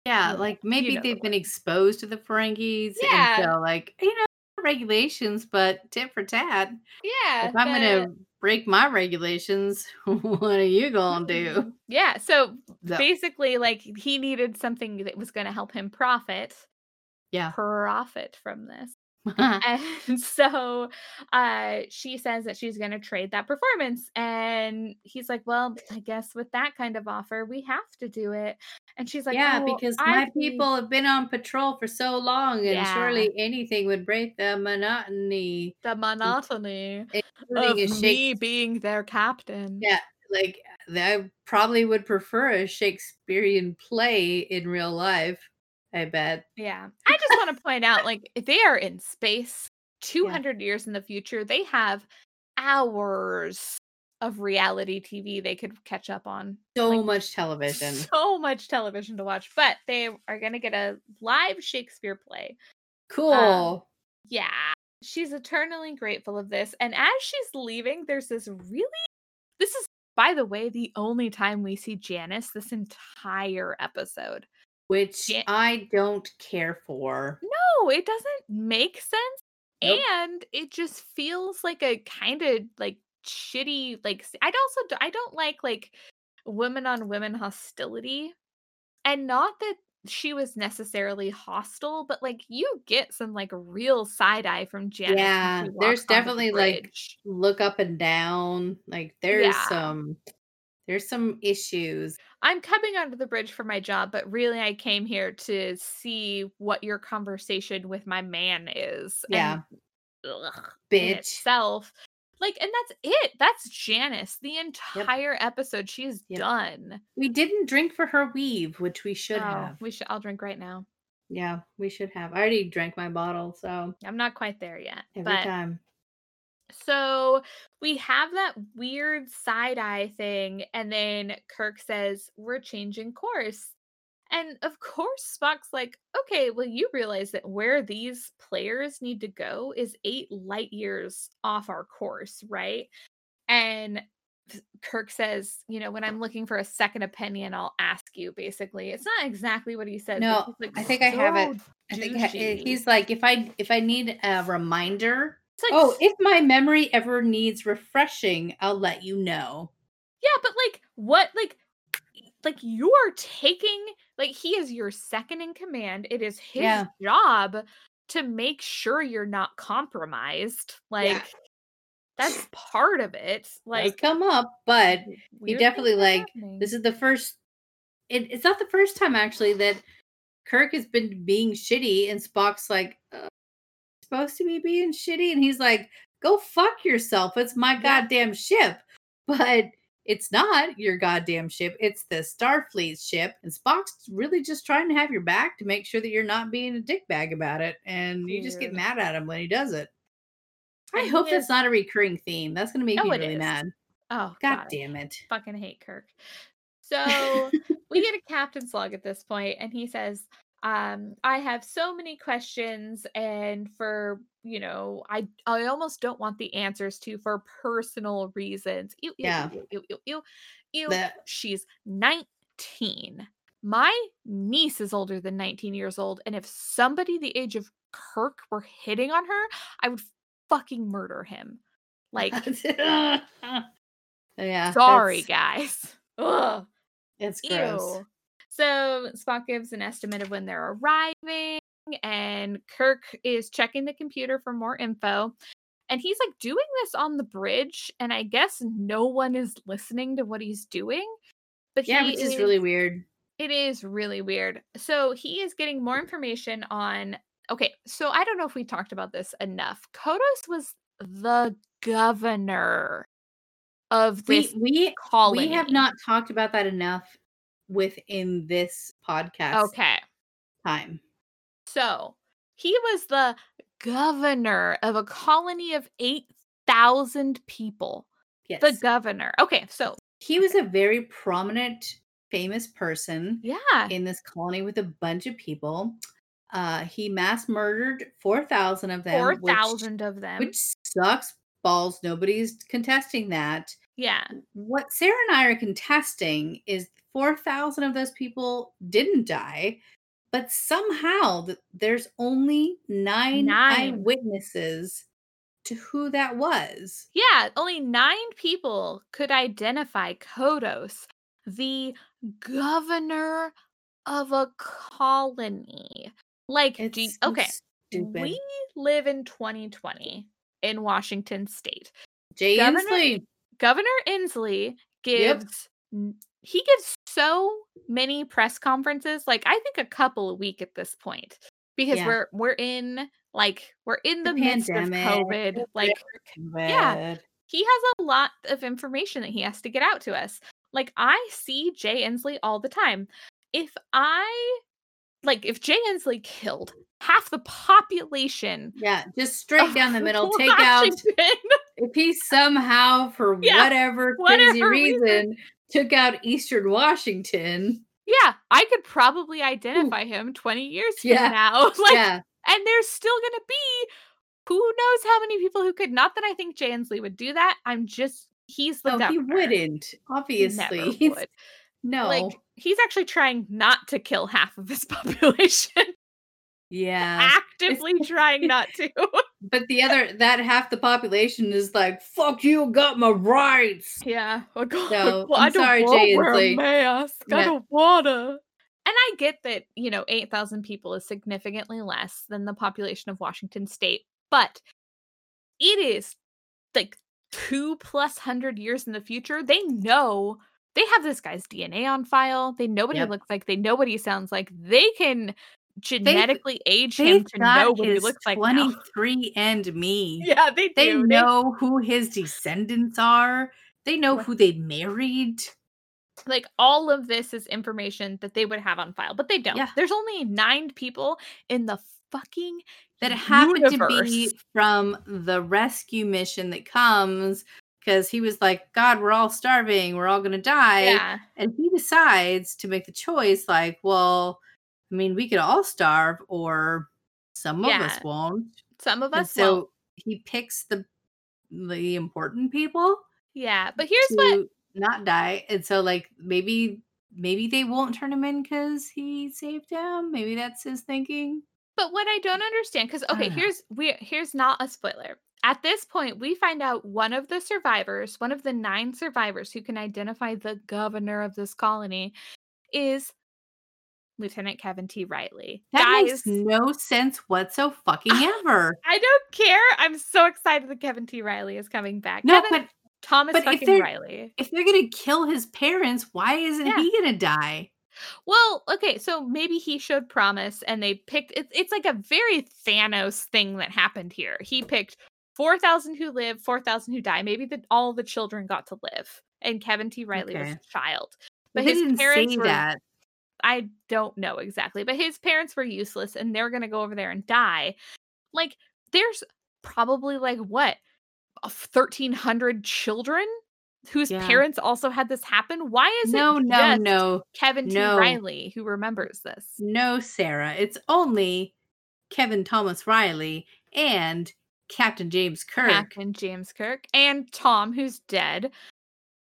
S2: Yeah, like maybe
S3: you know
S2: they've been exposed to the Ferengis.
S3: Yeah.
S2: And so, like, you know, regulations, but tit for tat.
S3: Yeah.
S2: if I'm
S3: the-
S2: going to break my regulations, what are you going to do?
S3: Mhm. Yeah. So
S2: So,
S3: basically, like he needed something that was going to help him profit.
S2: Yeah.
S3: Profit from this. and so uh she says that she's going to trade that performance and he's like well i guess with that kind of offer we have to do it and she's like
S2: yeah,
S3: "Oh,
S2: because my
S3: see."
S2: people have been on patrol for so long, and
S3: Yeah.
S2: surely anything would break the monotony.
S3: the monotony of
S2: a
S3: me being their captain
S2: Yeah, like I probably would prefer a Shakespearean play in real life. I bet.
S3: Yeah. I just want to point out like they are in space 200 years in the future, they have hours of reality TV they could catch up on.
S2: So
S3: Like,
S2: much television.
S3: So much television to watch, but they are going to get a live Shakespeare play.
S2: Um, cool.
S3: Yeah. She's eternally grateful of this. And as she's leaving, there's this really this is by the way the only time we see Janice this entire episode.
S2: Which
S3: Jan-
S2: I don't care for.
S3: No, it doesn't make sense.
S2: Nope.
S3: And it just feels like a kind of like shitty like I'd also I don't like like women on women hostility. And not that she was necessarily hostile, but like you get some like real side eye from when
S2: Yeah, there's
S3: onto the
S2: definitely, like. Look up and down. Like there's
S3: Yeah.
S2: some there's some issues.
S3: I'm coming onto the bridge for my job, but really I came here to see what your conversation with my man is.
S2: Yeah.
S3: And, ugh,
S2: Bitch.
S3: itself. Like, and that's it. That's Janice. The entire episode, she's
S2: Yep.
S3: done.
S2: We didn't drink for her weave, which we should
S3: Oh,
S2: have.
S3: we should. I'll drink right now.
S2: Yeah, we should have. I already drank my bottle, so
S3: I'm not quite there yet,
S2: every
S3: but
S2: time.
S3: So we have that weird side eye thing, and then Kirk says, We're changing course. And of course, Spock's like, Okay, well, you realize that where these players need to go is eight light years off our course, right? And Kirk says, You know, when I'm looking for a second opinion, I'll ask you, basically. It's not exactly what he says. but
S2: No,
S3: like,
S2: I think I have it. I think
S3: douchey.
S2: he's like if I if I need a reminder,
S3: It's like,
S2: oh, if my memory ever needs refreshing, I'll let you know.
S3: Yeah, but like what like like you're taking like he is your second in command. It is his
S2: Yeah.
S3: job to make sure you're not compromised. Like that's part of it.
S2: Like come up, but
S3: weird
S2: definitely, like,
S3: happening.
S2: this is the first it, it's not the first time actually that Kirk has been being shitty and Spock's like supposed to be being shitty and he's like go fuck yourself. It's my goddamn ship. But it's not your goddamn ship. It's the Starfleet ship and Spock's really just trying to have your back to make sure that you're not being a dickbag about it and you just get mad at him when he does it. I
S3: And
S2: hope
S3: is-
S2: that's not a recurring theme. That's going to make
S3: No,
S2: me really
S3: is.
S2: mad.
S3: Oh
S2: god
S3: God,
S2: damn it.
S3: fucking hate Kirk. So we get a captain's log at this point, and he says, um, I have so many questions, and for you know, I I almost don't want the answers to for personal reasons. Ew, ew,
S2: Yeah.
S3: ew, ew, ew, ew, ew.
S2: The-
S3: She's 19. My niece is older than 19 years old, and if somebody the age of Kirk were hitting on her, I would fucking murder him. Like,
S2: yeah
S3: sorry, guys. Ugh.
S2: it's gross
S3: Ew. So Spock gives an estimate of when they're arriving, and Kirk is checking the computer for more info. And he's like doing this on the bridge, and I guess no one is listening to what he's doing. But
S2: yeah which is really weird
S3: it is really weird. So he is getting more information on. Okay, so I don't know if we talked about this enough. Kodos was the governor of
S2: we
S3: this
S2: we
S3: colony.
S2: we have not talked about that enough within this podcast
S3: Okay.
S2: time
S3: So he was the governor of a colony of 8,000 people.
S2: yes
S3: The governor. Okay, so
S2: he was a very prominent famous person
S3: yeah.
S2: in this colony with a bunch of people uh he mass murdered 4000 of them which-
S3: 4,000 of them.
S2: which sucks balls nobody's contesting that
S3: yeah.
S2: what Sarah and I are contesting is 4,000 of those people didn't die, but somehow th- there's only nine,
S3: Nine.
S2: eyewitnesses to who that was.
S3: Yeah, only nine people could identify Kodos, the governor of a colony. Like, do you-
S2: so
S3: okay,
S2: stupid.
S3: we live in 2020 in Washington State.
S2: Jay
S3: Governor-
S2: Inslee,
S3: Governor Inslee gives n- he gives so many press conferences, like I think a couple a week at this point, because
S2: Yeah.
S3: we're we're in like we're in the,
S2: The
S3: midst of
S2: pandemic,
S3: COVID. Like
S2: yeah,
S3: he has a lot of information that he has to get out to us. Like I see Jay Inslee all the time. If I like if Jay Inslee killed half the population
S2: Yeah, just straight down the middle. Take out if he somehow, for
S3: Yeah,
S2: whatever crazy
S3: whatever
S2: reason,
S3: reason.
S2: Took out Eastern Washington.
S3: yeah, I could probably identify him 20 years from
S2: Yeah,
S3: now. Like
S2: yeah,
S3: and there's still gonna be who knows how many people who could not that I think Jay Inslee would do that. I'm just he's the
S2: no, he wouldn't.
S3: He
S2: Obviously, He's-
S3: would.
S2: no.
S3: Like he's actually trying not to kill half of his population.
S2: yeah,
S3: actively trying not to.
S2: but the other that half the population is like, "Fuck you, got my rights."
S3: yeah. Oh God.
S2: No,
S3: well, I
S2: I'm
S3: don't
S2: sorry,
S3: wanna
S2: Jay
S3: wear a
S2: Inslee.
S3: mask. I
S2: No.
S3: don't wanna. And I get that, you know, 8,000 people is significantly less than the population of Washington state, but it is like two plus hundred years in the future. They know they have this guy's DNA on file. They know what
S2: Yep.
S3: he looks like. They know what he sounds like. They can genetically age him to know what he looks like. now.
S2: twenty-three and me.
S3: Yeah, they do.
S2: They
S3: They-
S2: know who his descendants are. They know who they married.
S3: like all of this is information that they would have on file, but they don't.
S2: Yeah.
S3: There's only nine people in the fucking
S2: that happened to be from the rescue mission that comes because he was like, God, we're all starving, we're all gonna die.
S3: Yeah.
S2: And he decides to make the choice, like, well, I mean, we could all starve, or some of us won't.
S3: Some of
S2: And
S3: us
S2: so
S3: won't.
S2: So he picks the the important people
S3: Yeah. But here's what
S2: not die. And so like maybe maybe they won't turn him in because he saved him. Maybe that's his thinking.
S3: but what I don't understand, because okay, here's we here's not a spoiler. At this point, we find out one of the survivors, one of the nine survivors who can identify the governor of this colony, is Lieutenant Kevin T. Riley.
S2: That
S3: Guys,
S2: makes no sense whatso fucking ever.
S3: I don't care. I'm so excited that Kevin T. Riley is coming back.
S2: No,
S3: Kevin
S2: but
S3: Thomas
S2: but if
S3: fucking
S2: they're-
S3: Riley.
S2: if they're gonna kill his parents, why isn't
S3: Yeah.
S2: he gonna die?
S3: Well, okay, so maybe he showed promise and they picked it's it's like a very Thanos thing that happened here. He picked 4,000 who live, 4,000 who die. Maybe that all the children got to live and Kevin T. Riley was a child.
S2: But they
S3: his
S2: didn't
S3: parents
S2: say
S3: were
S2: that.
S3: I don't know exactly, but his parents were useless and they're going to go over there and die. Like there's probably like what uh, 1300 children whose
S2: Yeah.
S3: parents also had this happen. Why is
S2: No,
S3: it
S2: no,
S3: just
S2: no,
S3: Kevin T.
S2: no.
S3: Riley who remembers this?
S2: no, Sarah. It's only Kevin Thomas Riley and Captain James Kirk.
S3: Captain James Kirk and Tom, who's dead.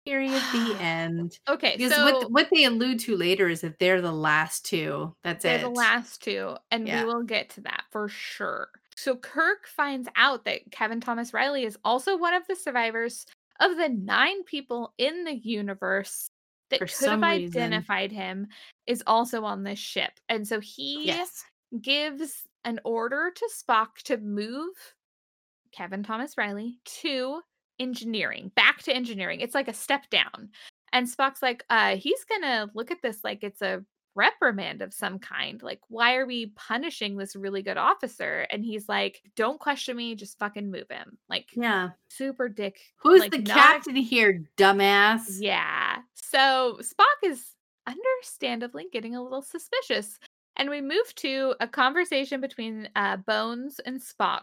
S2: Period. The end.
S3: Okay,
S2: Because
S3: so
S2: what what they allude to later is that they're the last two. That's it.
S3: they're
S2: it.
S3: the last two, and
S2: Yeah.
S3: we will get to that for sure. So Kirk finds out that Kevin Thomas Riley is also one of the survivors of the nine people in the universe that
S2: For
S3: could have
S2: some reason.
S3: identified him is also on this ship. And so he
S2: Yes.
S3: gives an order to Spock to move Kevin Thomas Riley to engineering, back to engineering. It's like a step down. And Spock's like, uh, he's gonna look at this like it's a reprimand of some kind. Like, why are we punishing this really good officer? And he's like, Don't question me, just fucking move him. Like
S2: Yeah.
S3: super dick.
S2: Who's
S3: like,
S2: the
S3: not-
S2: captain here, dumbass?
S3: Yeah. So Spock is understandably getting a little suspicious. And we move to a conversation between uh, Bones and Spock.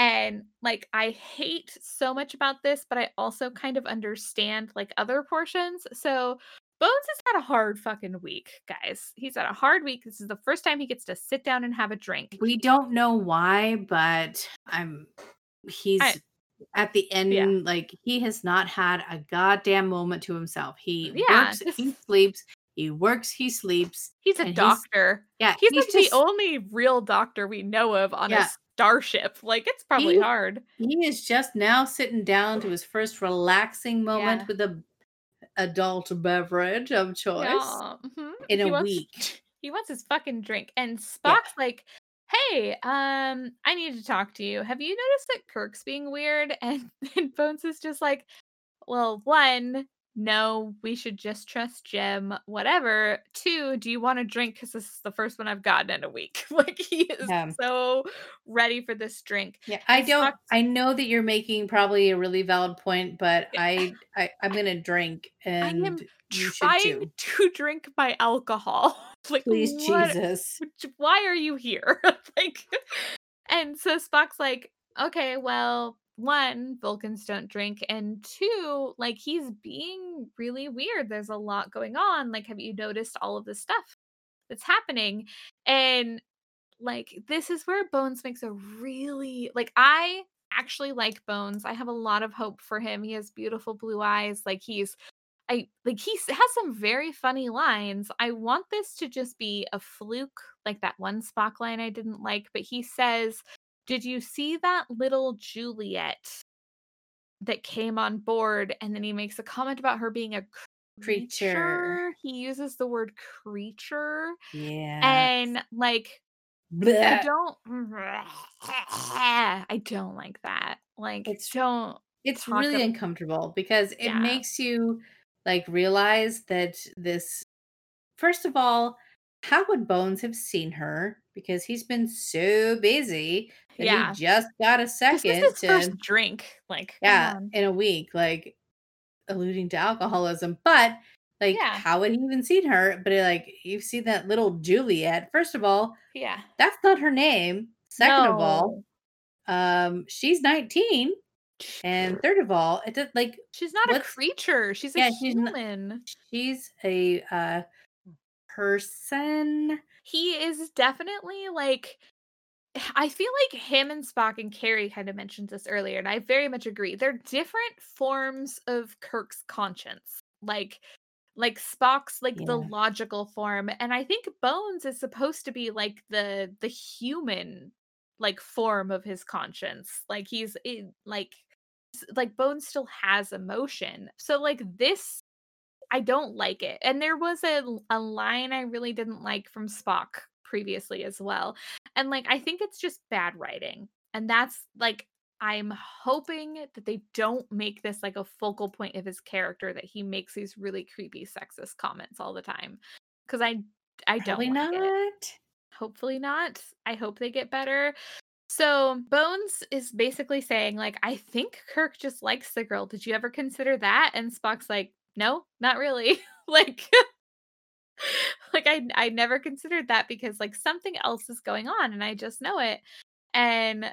S3: And like, I hate so much about this, but I also kind of understand like other portions. So Bones has had a hard fucking week, guys. He's had a hard week. This is the first time he gets to sit down and have a drink.
S2: We don't know why, but I'm he's at the end like he has not had a goddamn moment to himself. He
S3: Yeah,
S2: works, he sleeps, he works, he sleeps.
S3: He's a
S2: and he's-
S3: doctor.
S2: Yeah,
S3: He's,
S2: he's,
S3: like
S2: just
S3: the only real doctor we know of on
S2: Yeah.
S3: a starship. Like, it's probably
S2: He-
S3: hard.
S2: he is just now sitting down to his first relaxing moment
S3: Yeah.
S2: with a adult beverage of choice
S3: Yeah, mhm.
S2: in
S3: He
S2: a
S3: wants-
S2: week.
S3: He wants his fucking drink. And Spock's like, hey, um, I need to talk to you. Have you noticed that Kirk's being weird? And, and Bones is just like, well, one, no, we should just trust Jim, whatever. Two, do you want to drink? Because this is the first one I've gotten in a week. like he is
S2: Yeah.
S3: so ready for this drink.
S2: Yeah, I
S3: And
S2: don't.
S3: Spock-
S2: I know that you're making probably a really valid point, but I, I I'm gonna drink, and
S3: am Trying to drink my alcohol. like
S2: Please,
S3: what-
S2: Jesus.
S3: why are you here? like, and so Spock's like, okay, well, one, Vulcans don't drink, and two, like he's being really weird. There's a lot going on. Like, have you noticed all of this stuff that's happening? And like, this is where Bones makes a really like I actually like Bones. I have a lot of hope for him. He has beautiful blue eyes. Like he's I like he has some very funny lines. I want this to just be a fluke, like that one Spock line I didn't like, but he says, "Did you see that little Juliet that came on board?" And then he makes a comment about her being a
S2: Creature.
S3: creature. He uses the word creature,
S2: Yeah.
S3: and like I don't, I don't like that. Like,
S2: It's-
S3: don't.
S2: it's really
S3: ab-
S2: uncomfortable because it
S3: Yeah.
S2: makes you like realize that this first of all how would bones have seen her because he's been so busy that
S3: Yeah.
S2: he just got a second to
S3: first drink. Like,
S2: yeah
S3: on.
S2: in a week like alluding to alcoholism but like
S3: Yeah.
S2: how would he even seen her but like you've seen that little juliet first of all
S3: yeah.
S2: that's not her name second of all um she's 19 and third of all it does like
S3: she's not a creature. She's
S2: Yeah,
S3: a
S2: she's not-
S3: human.
S2: she's a uh person
S3: He is definitely like. I feel like him and Spock and Carrie kind of mentioned this earlier, and I very much agree. They're different forms of Kirk's conscience. Like, like Spock's like the logical form, and I think Bones is supposed to be like the the human like form of his conscience. Like he's in, like like Bones still has emotion. So like this I don't like it. And there was a a line I really didn't like from Spock previously as well. And like I think it's just bad writing. And that's like I'm hoping that they don't make this like a focal point of his character that he makes these really creepy sexist comments all the time. Cuz I I don't
S2: probably not
S3: hopefully not. I hope they get better. So Bones is basically saying, like, I think Kirk just likes the girl. Did you ever consider that? And Spock's like, no, not really. like, like I I never considered that because like something else is going on and I just know it. And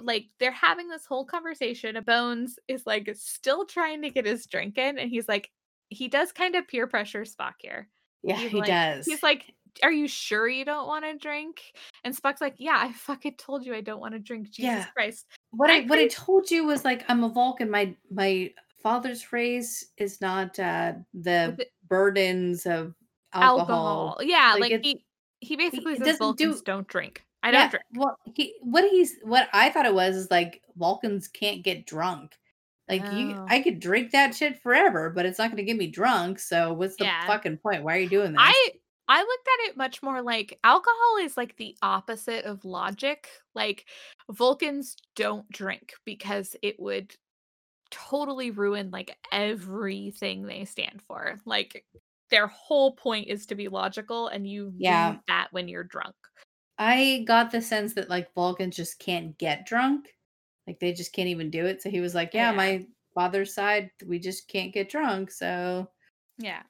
S3: like they're having this whole conversation. Bones is like still trying to get his drink in, and he's like, he does kind of peer pressure Spock here.
S2: yeah
S3: He's
S2: he
S3: like-
S2: does
S3: He's like, "Are you sure you don't want to drink?" And Spock's like, "Yeah, I fucking told you I don't want to drink." Jesus
S2: Yeah.
S3: Christ!
S2: what
S3: I
S2: i what i told you was like i'm a vulcan my my father's phrase is not uh the
S3: it-
S2: burdens of alcohol,
S3: Alcohol. Yeah,
S2: Like,
S3: like, he he basically
S2: it
S3: says
S2: doesn't
S3: Vulcans
S2: do-
S3: don't drink. I don't drink.
S2: well he what he's what i thought it was is like vulcans can't get drunk like you
S3: Oh.
S2: i could drink that shit forever but it's not going to get me drunk so what's the
S3: Yeah.
S2: fucking point why are you doing this
S3: I I looked at it much more like alcohol is like the opposite of logic. Like Vulcans don't drink because it would totally ruin like everything they stand for. Like their whole point is to be logical and you
S2: Yeah.
S3: lose that when you're drunk.
S2: I got the sense that like Vulcans just can't get drunk. Like they just can't even do it. So he was like, Yeah,
S3: Yeah.
S2: my father's side, we just can't get drunk. So
S3: Yeah.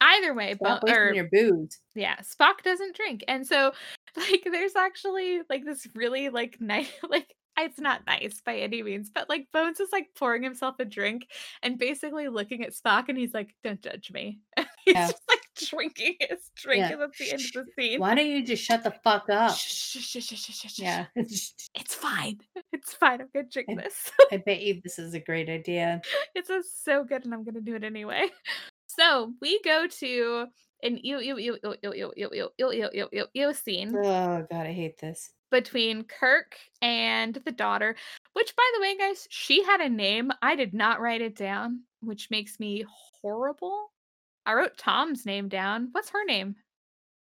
S3: Either way,
S2: stop
S3: but
S2: wasting your booze.
S3: yeah, Spock doesn't drink. And so like there's actually like this really like nice like it's not nice by any means, but like Bones is like pouring himself a drink and basically looking at Spock and he's like, Don't judge me. he's
S2: Yeah.
S3: just like drinking his drink
S2: Yeah.
S3: and that's the end of the scene.
S2: Why don't you just shut the fuck up?
S3: Shh, shh, shh.
S2: Yeah.
S3: It's fine. It's fine. I'm gonna drink
S2: And-
S3: this.
S2: I bet you this is a great idea.
S3: it's so good and I'm gonna do it anyway. So we go to an ew ew ew ew ew ew ew ew ew ew ew ew ew scene
S2: Oh god, I hate this.
S3: Between Kirk and the daughter, which by the way, guys, she had a name. I did not write it down, which makes me horrible. I wrote Tom's name down. What's her name?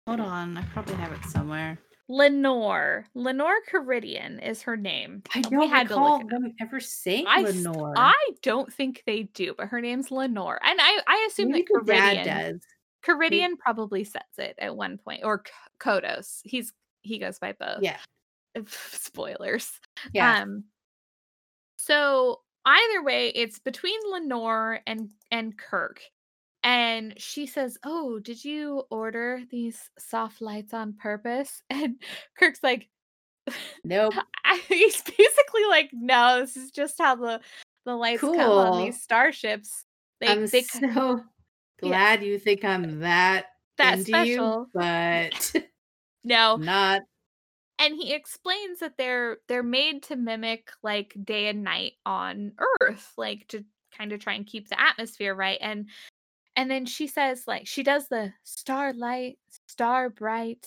S2: Hold on, I probably have it somewhere.
S3: Lenore. Lenore Karidian is her name.
S2: I
S3: We
S2: don't
S3: had to
S2: recall
S3: look it up.
S2: them ever saying
S3: I,
S2: Lenore.
S3: I don't think they do, but her name's Lenore. And I, I assume
S2: Maybe
S3: that Karidian,
S2: does.
S3: Karidian probably says it at one point, or Kodos. He's he goes by both.
S2: Yeah,
S3: Spoilers.
S2: yeah.
S3: Um so either way, it's between Lenore and and Kirk. And she says, "Oh, did you order these soft lights on purpose?" And Kirk's like,
S2: nope.
S3: He's basically like, "No, this is just how the the lights come on these starships. They
S2: I'm
S3: they
S2: so glad you think I'm that,
S3: that special."
S2: you, but
S3: No,
S2: not.
S3: And he explains that they're they're made to mimic like day and night on earth like to kind of try and keep the atmosphere right and and then she says like she does the starlight star bright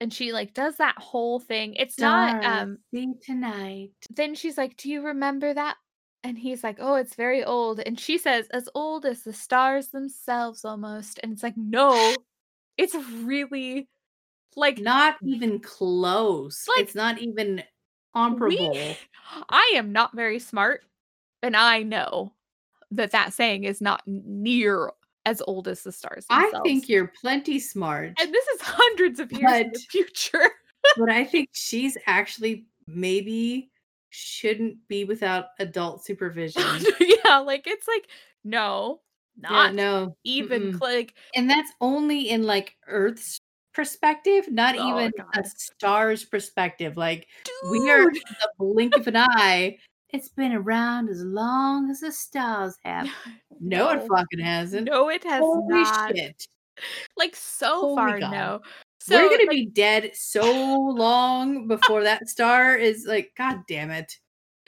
S3: and she like does that whole thing it's not um
S2: see tonight.
S3: then she's like do you remember that and he's like oh it's very old and she says as old as the stars themselves almost and it's like no it's really like
S2: Not even close.
S3: Like,
S2: it's not even comparable.
S3: We, I am not very smart, and I know that that saying is not near as old as the stars
S2: I think you're plenty smart,
S3: and this is hundreds of years in the future.
S2: but I think she's actually maybe shouldn't be without adult supervision.
S3: yeah, like it's like no,
S2: yeah,
S3: not
S2: no,
S3: even
S2: mm-mm.
S3: cl- like
S2: and that's only in like Earth's perspective, not
S3: Oh,
S2: even a star's perspective. Like we are
S3: dude.
S2: the blink of an eye. It's been around as long as the stars have. No, it fucking hasn't.
S3: No, it has
S2: Holy
S3: not.
S2: shit.
S3: Like so
S2: Holy
S3: far,
S2: God.
S3: no. So
S2: We're gonna
S3: like,
S2: be dead so long before that star is like, God damn it.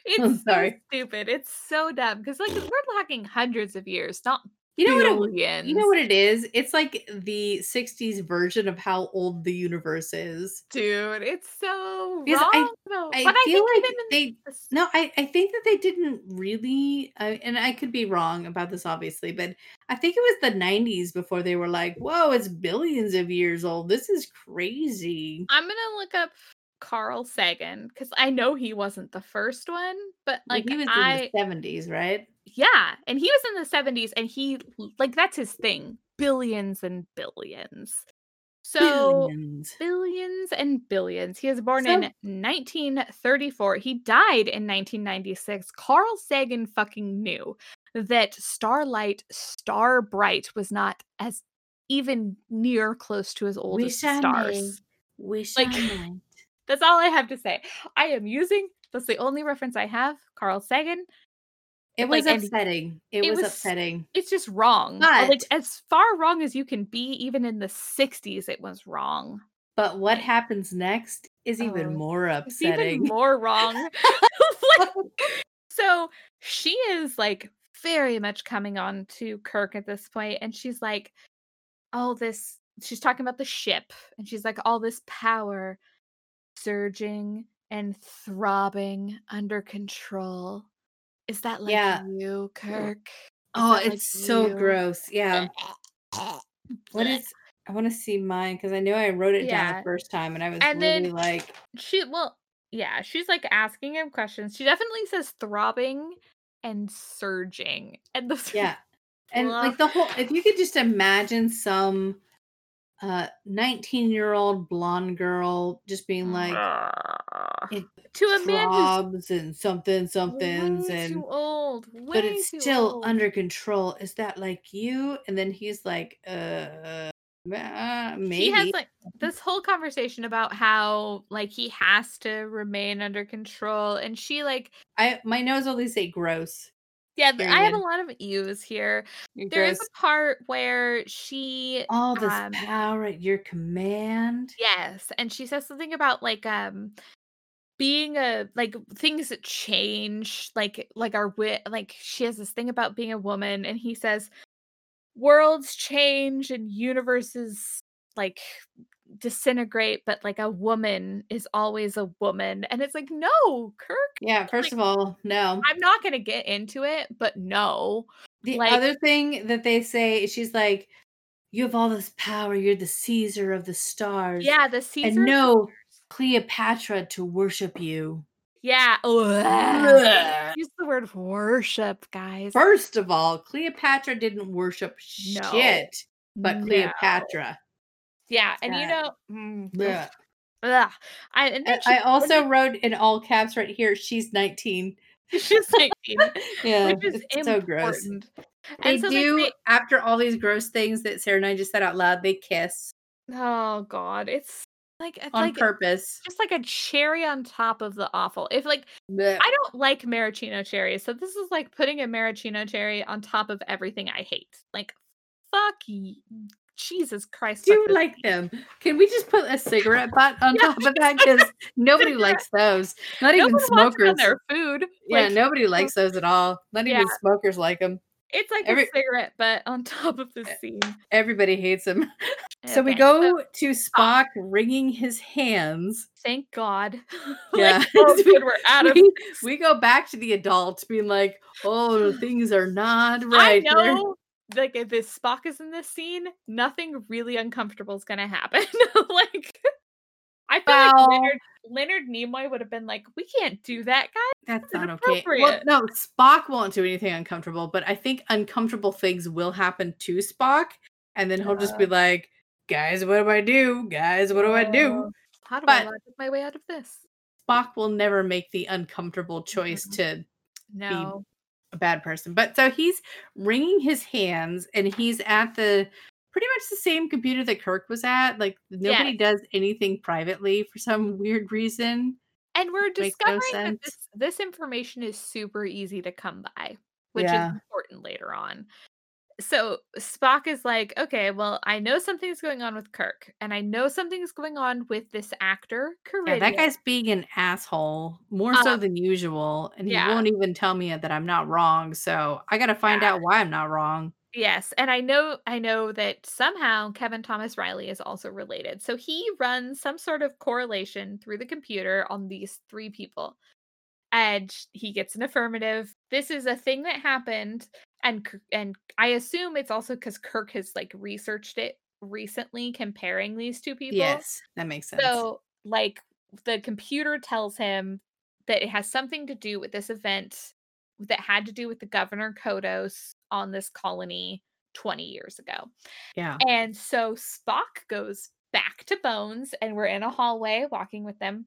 S3: it's
S2: I'm
S3: so stupid. It's so dumb because like we're talking hundreds of years, not
S2: You know what it, you know what it is? It's like the 60s version of how old the universe is.
S3: Dude, it's so
S2: Because I-
S3: wrong. though.
S2: I
S3: but I
S2: feel like they
S3: the
S2: No, I, I think that they didn't really, uh, and I could be wrong about this, obviously, but I think it was the 90s before they were like, whoa, it's billions of years old. This is crazy.
S3: I'm gonna look up Carl Sagan because I know he wasn't the first one, but
S2: Like,
S3: like
S2: he was
S3: I
S2: in the 70s, right?
S3: yeah, and he was in the 70s and he like that's his thing. Billions and billions. So
S2: Billions.
S3: billions and billions. He was born
S2: So-
S3: in 1934. He died in 1996. Carl Sagan fucking knew that starlight, star bright was not as even near close to as old as
S2: I
S3: stars.
S2: Wish
S3: Like-
S2: I might.
S3: That's all I have to say. I am using that's the only reference I have. Carl Sagan.
S2: It was
S3: and
S2: upsetting. It,
S3: it
S2: was,
S3: was-
S2: upsetting.
S3: It's just wrong. Uh, Like as far wrong as you can be, even in the 60s, it was wrong.
S2: But what happens next is even
S3: Oh,
S2: more
S3: It's even
S2: upsetting.
S3: more wrong. Like, so she is like very much coming on to Kirk at this point, and she's like, "Oh, this." She's talking about the ship, and she's like, "All this power, surging and throbbing under control. Is that like
S2: Yeah.
S3: you, Kirk?" Is
S2: oh,
S3: that like
S2: it's so
S3: you?"
S2: gross. Yeah. what is I want to see mine because I know I wrote it down the first time and I was
S3: And
S2: really like,
S3: she well yeah she's like asking him questions she definitely says throbbing and surging and the
S2: yeah. And like the whole if you could just imagine some uh 19 year old blonde girl just being like it
S3: to a man who's
S2: and something somethings
S3: way
S2: and
S3: too old way
S2: but it's
S3: too
S2: still
S3: old.
S2: under control. Is that like you? And then he's like, uh, uh maybe.
S3: he has like this whole conversation about how like he has to remain under control and she like
S2: I my nose only say gross.
S3: Yeah i have a lot of ews here
S2: You're
S3: there is
S2: gross.
S3: a part where she
S2: All this
S3: um,
S2: power at your command.
S3: Yes, and she says something about like um being a like things that change like like our wit like she has this thing about being a woman and he says worlds change and universes like disintegrate but like a woman is always a woman and it's like no kirk
S2: Yeah, first
S3: like-
S2: of all, no.
S3: i'm not gonna get into it but no
S2: The
S3: like-
S2: other thing that they say, she's like, You have all this power, you're the Caesar of the stars.
S3: yeah the caesar
S2: and no, Cleopatra to worship you.
S3: Yeah.
S2: Ugh.
S3: Use the word worship, guys.
S2: First of all, Cleopatra didn't worship
S3: No.
S2: shit, but. Cleopatra.
S3: Yeah, and you know, mm,
S2: Ugh.
S3: ugh. I, and then she-
S2: I also wrote in all caps right here, she's 19.
S3: she's 19,
S2: Yeah,
S3: which is
S2: it's so gross.
S3: important.
S2: They
S3: so
S2: do,
S3: they-
S2: after all these gross things that Sarah and I just said out loud, they kiss
S3: oh god, it's like it's
S2: on
S3: like
S2: purpose.
S3: just like a cherry on top of the awful. If like
S2: Blech.
S3: I don't like maraschino cherries, so this is like putting a maraschino cherry on top of everything I hate. Like, fuck, Jesus Christ!
S2: do you like them? Can we just put a cigarette butt on
S3: Yeah,
S2: top of that? Because nobody likes those. Not
S3: No
S2: even smokers.
S3: their food.
S2: Yeah,
S3: Like,
S2: nobody likes those at all. Not even smokers like them.
S3: It's like
S2: every-
S3: a cigarette butt on top of the scene.
S2: Everybody hates them. So we
S3: Okay,
S2: go to Spock wringing his hands.
S3: thank God.
S2: Yeah.
S3: like, oh, good, we're out of.
S2: we, we go back to the adults being like, oh, things are not right.
S3: I know, like if this Spock is in this scene, nothing really uncomfortable is gonna happen. like, I feel
S2: Well-
S3: like Leonard, Leonard Nimoy would have been like, "We can't do that, guys."
S2: That's
S3: That's
S2: not okay. Well, no, Spock won't do anything uncomfortable, but I think uncomfortable things will happen to Spock, and then he'll just be like, "Guys, what do I do? Guys, what do I do?"
S3: How do I
S2: But-
S3: logic my way out of this?
S2: Spock will never make the uncomfortable choice
S3: Mhm.
S2: to
S3: No.
S2: A bad person. But so he's wringing his hands, and he's at the pretty much the same computer that Kirk was at. Like nobody
S3: Yes.
S2: does anything privately for some weird reason.
S3: And we're
S2: Makes no
S3: discovering that this, this information is super easy to come by, which
S2: Yeah.
S3: is important later on. So Spock is like, okay, well, I know something's going on with Kirk, and I know something's going on with this actor,
S2: Yeah, that guy's being an asshole more so
S3: Um,
S2: than usual, and he
S3: yeah.
S2: won't even tell me that I'm not wrong. So I got to find
S3: Yeah.
S2: out why I'm not wrong.
S3: Yes, and I know I know that somehow Kevin Thomas Riley is also related. So he runs some sort of correlation through the computer on these three people. And he gets an affirmative. This is a thing that happened and and I assume it's also cuz Kirk has like researched it recently comparing these two people.
S2: Yes, that makes sense.
S3: So, like, the computer tells him that it has something to do with this event that had to do with the governor Kodos on this colony 20 years ago.
S2: yeah,
S3: And so Spock goes back to Bones, and we're in a hallway walking with them.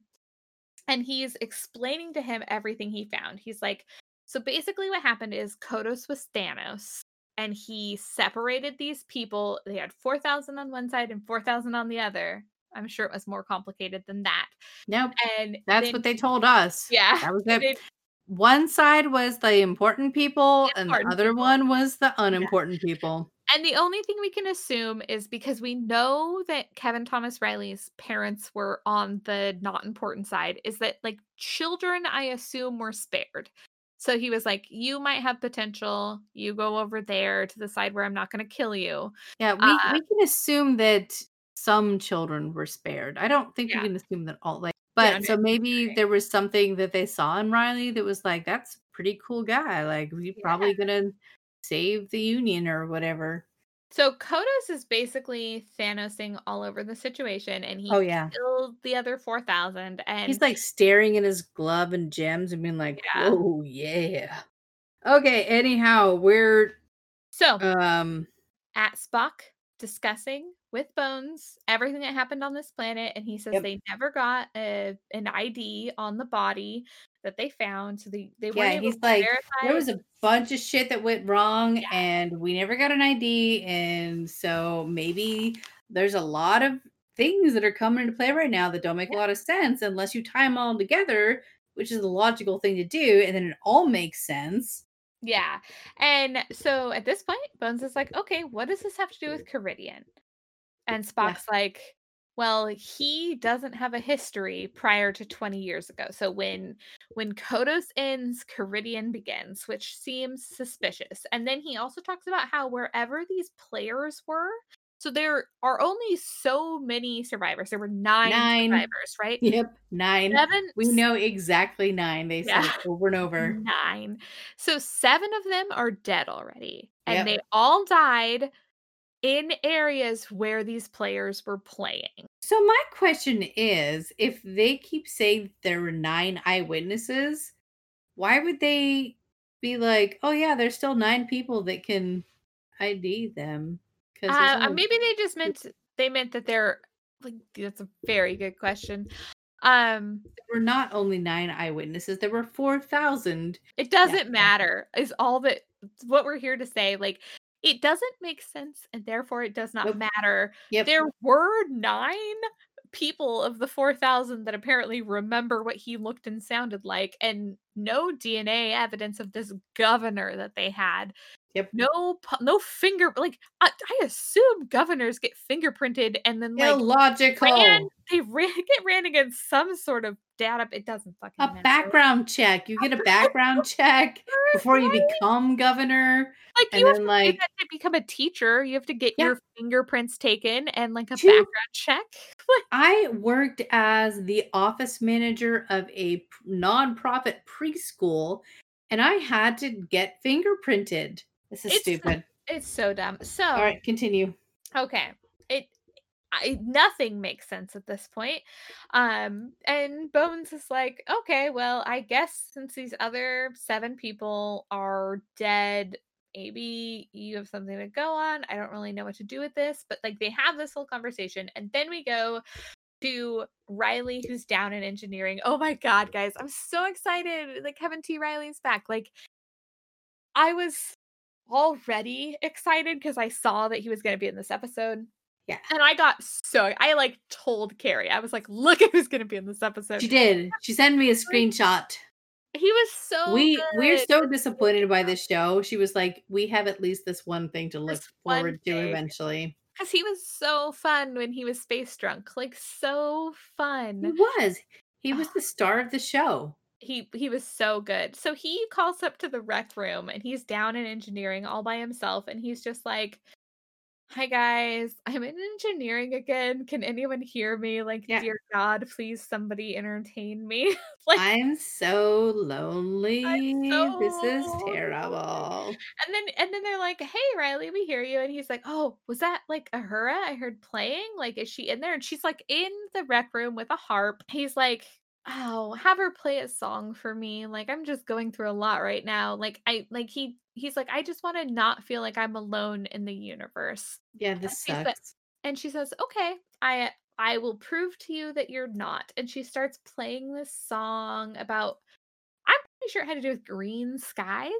S3: And he's explaining to him everything he found. He's like, So basically, what happened is Kodos was Thanos, and he separated these people. They had 4,000 on one side and 4,000 on the other. I'm sure it was more complicated than that.
S2: nope.
S3: And
S2: That's
S3: then
S2: what they told us.
S3: Yeah.
S2: that was it. One side was the important people, and the other
S3: people.
S2: one was the unimportant people.
S3: And the only thing we can assume is because we know that Kevin Thomas Riley's parents were on the not important side, is that like children, I assume, were spared. So he was like, You might have potential. You go over there to the side where I'm not going to kill you.
S2: Yeah, we,
S3: Uh,
S2: we can assume that some children were spared. I don't think
S3: Yeah.
S2: we can assume that all like but so maybe
S3: right.
S2: there was something that they saw in Riley that was like, that's a pretty cool guy. Like we probably gonna save the Union or whatever.
S3: So Kodos is basically Thanosing all over the situation and he
S2: Oh yeah.
S3: killed the other 4,000. And
S2: He's like staring at his glove and gems and being like,
S3: Yeah.
S2: "Whoa, yeah." Okay. Anyhow, we're
S3: so
S2: um
S3: at Spock discussing with Bones everything that happened on this planet, and he says
S2: Yep.
S3: they never got a, an ID on the body that they found, so they they weren't
S2: yeah.
S3: able
S2: He's
S3: to
S2: like,
S3: verify.
S2: there was a bunch of shit that went wrong,
S3: Yeah.
S2: and we never got an ID, and so maybe there's a lot of things that are coming into play right now that don't make a lot of sense unless you tie them all together, which is the logical thing to do, and then it all makes sense.
S3: yeah, and so at this point, Bones is like, okay, what does this have to do with Karidian? And Spock's like. Well, he doesn't have a history prior to 20 years ago. So when when Kodos ends, Karidian begins, which seems suspicious. And then he also talks about how wherever these players were, so there are only so many survivors. There were nine,
S2: Nine.
S3: survivors, right?
S2: Yep, nine.
S3: Seven.
S2: We know exactly nine. They said
S3: Yeah.
S2: it over and over.
S3: Nine. So seven of them are dead already. And
S2: Yep.
S3: they all died in areas where these players were playing.
S2: So my question is, if they keep saying there were nine eyewitnesses, why would they be like, "Oh yeah, there's still nine people that can ID them"?
S3: Because uh, maybe they just meant they meant that they're like that's a very good question. Um
S2: there were not only nine eyewitnesses, there were four thousand.
S3: It doesn't yeah. matter, is all that what we're here to say. Like it doesn't make sense and therefore it does not nope. matter. Yep. There were nine people of the 4000 that apparently remember what he looked and sounded like and no DNA evidence of this governor that they had.
S2: Yep.
S3: No, no finger. Like I, I assume governors get fingerprinted and then like
S2: illogical.
S3: Ran, they ran, get ran against some sort of data. It doesn't fucking
S2: a
S3: matter.
S2: background check. You get a background check before you become governor.
S3: Like
S2: and
S3: you have to, like, to become a teacher, you have to get yeah. your fingerprints taken and like a background check.
S2: I worked as the office manager of a nonprofit preschool, and I had to get fingerprinted. This is
S3: it's,
S2: stupid.
S3: It's so dumb. So
S2: all right, continue.
S3: Okay, it I, nothing makes sense at this point. Um, and Bones is like, okay, well, I guess since these other seven people are dead, maybe you have something to go on. I don't really know what to do with this, but like they have this whole conversation, and then we go to Riley, who's down in engineering. Oh my god, guys, I'm so excited! Like Kevin T. Riley's back. Like, I was already excited because I saw that he was going to be in this episode.
S2: Yeah.
S3: And I got so I like told Carrie, I was like, look at who's gonna be in this episode.
S2: She did. She sent me a screenshot.
S3: He was so
S2: We
S3: good.
S2: we're so disappointed by this show. She was like, we have at least this one thing to look forward to eventually.
S3: Because he was so fun when he was space drunk. Like so fun.
S2: He was. He was ah. the star of the show.
S3: He he was so good. So he calls up to the rec room and he's down in engineering all by himself and he's just like Hi guys, I'm in engineering again. Can anyone hear me? Like, yeah. dear God, please somebody entertain me.
S2: like I'm so lonely. I'm so this is terrible.
S3: And then and then they're like, Hey Riley, we hear you. And he's like, Oh, was that like Uhura I heard playing? Like, is she in there? And she's like in the rec room with a harp. He's like, oh have her play a song for me like i'm just going through a lot right now like i like he he's like i just want to not feel like i'm alone in the universe.
S2: Yeah this and sucks.
S3: and she says okay i i will prove to you that you're not. And she starts playing this song about i'm pretty sure it had to do with green skies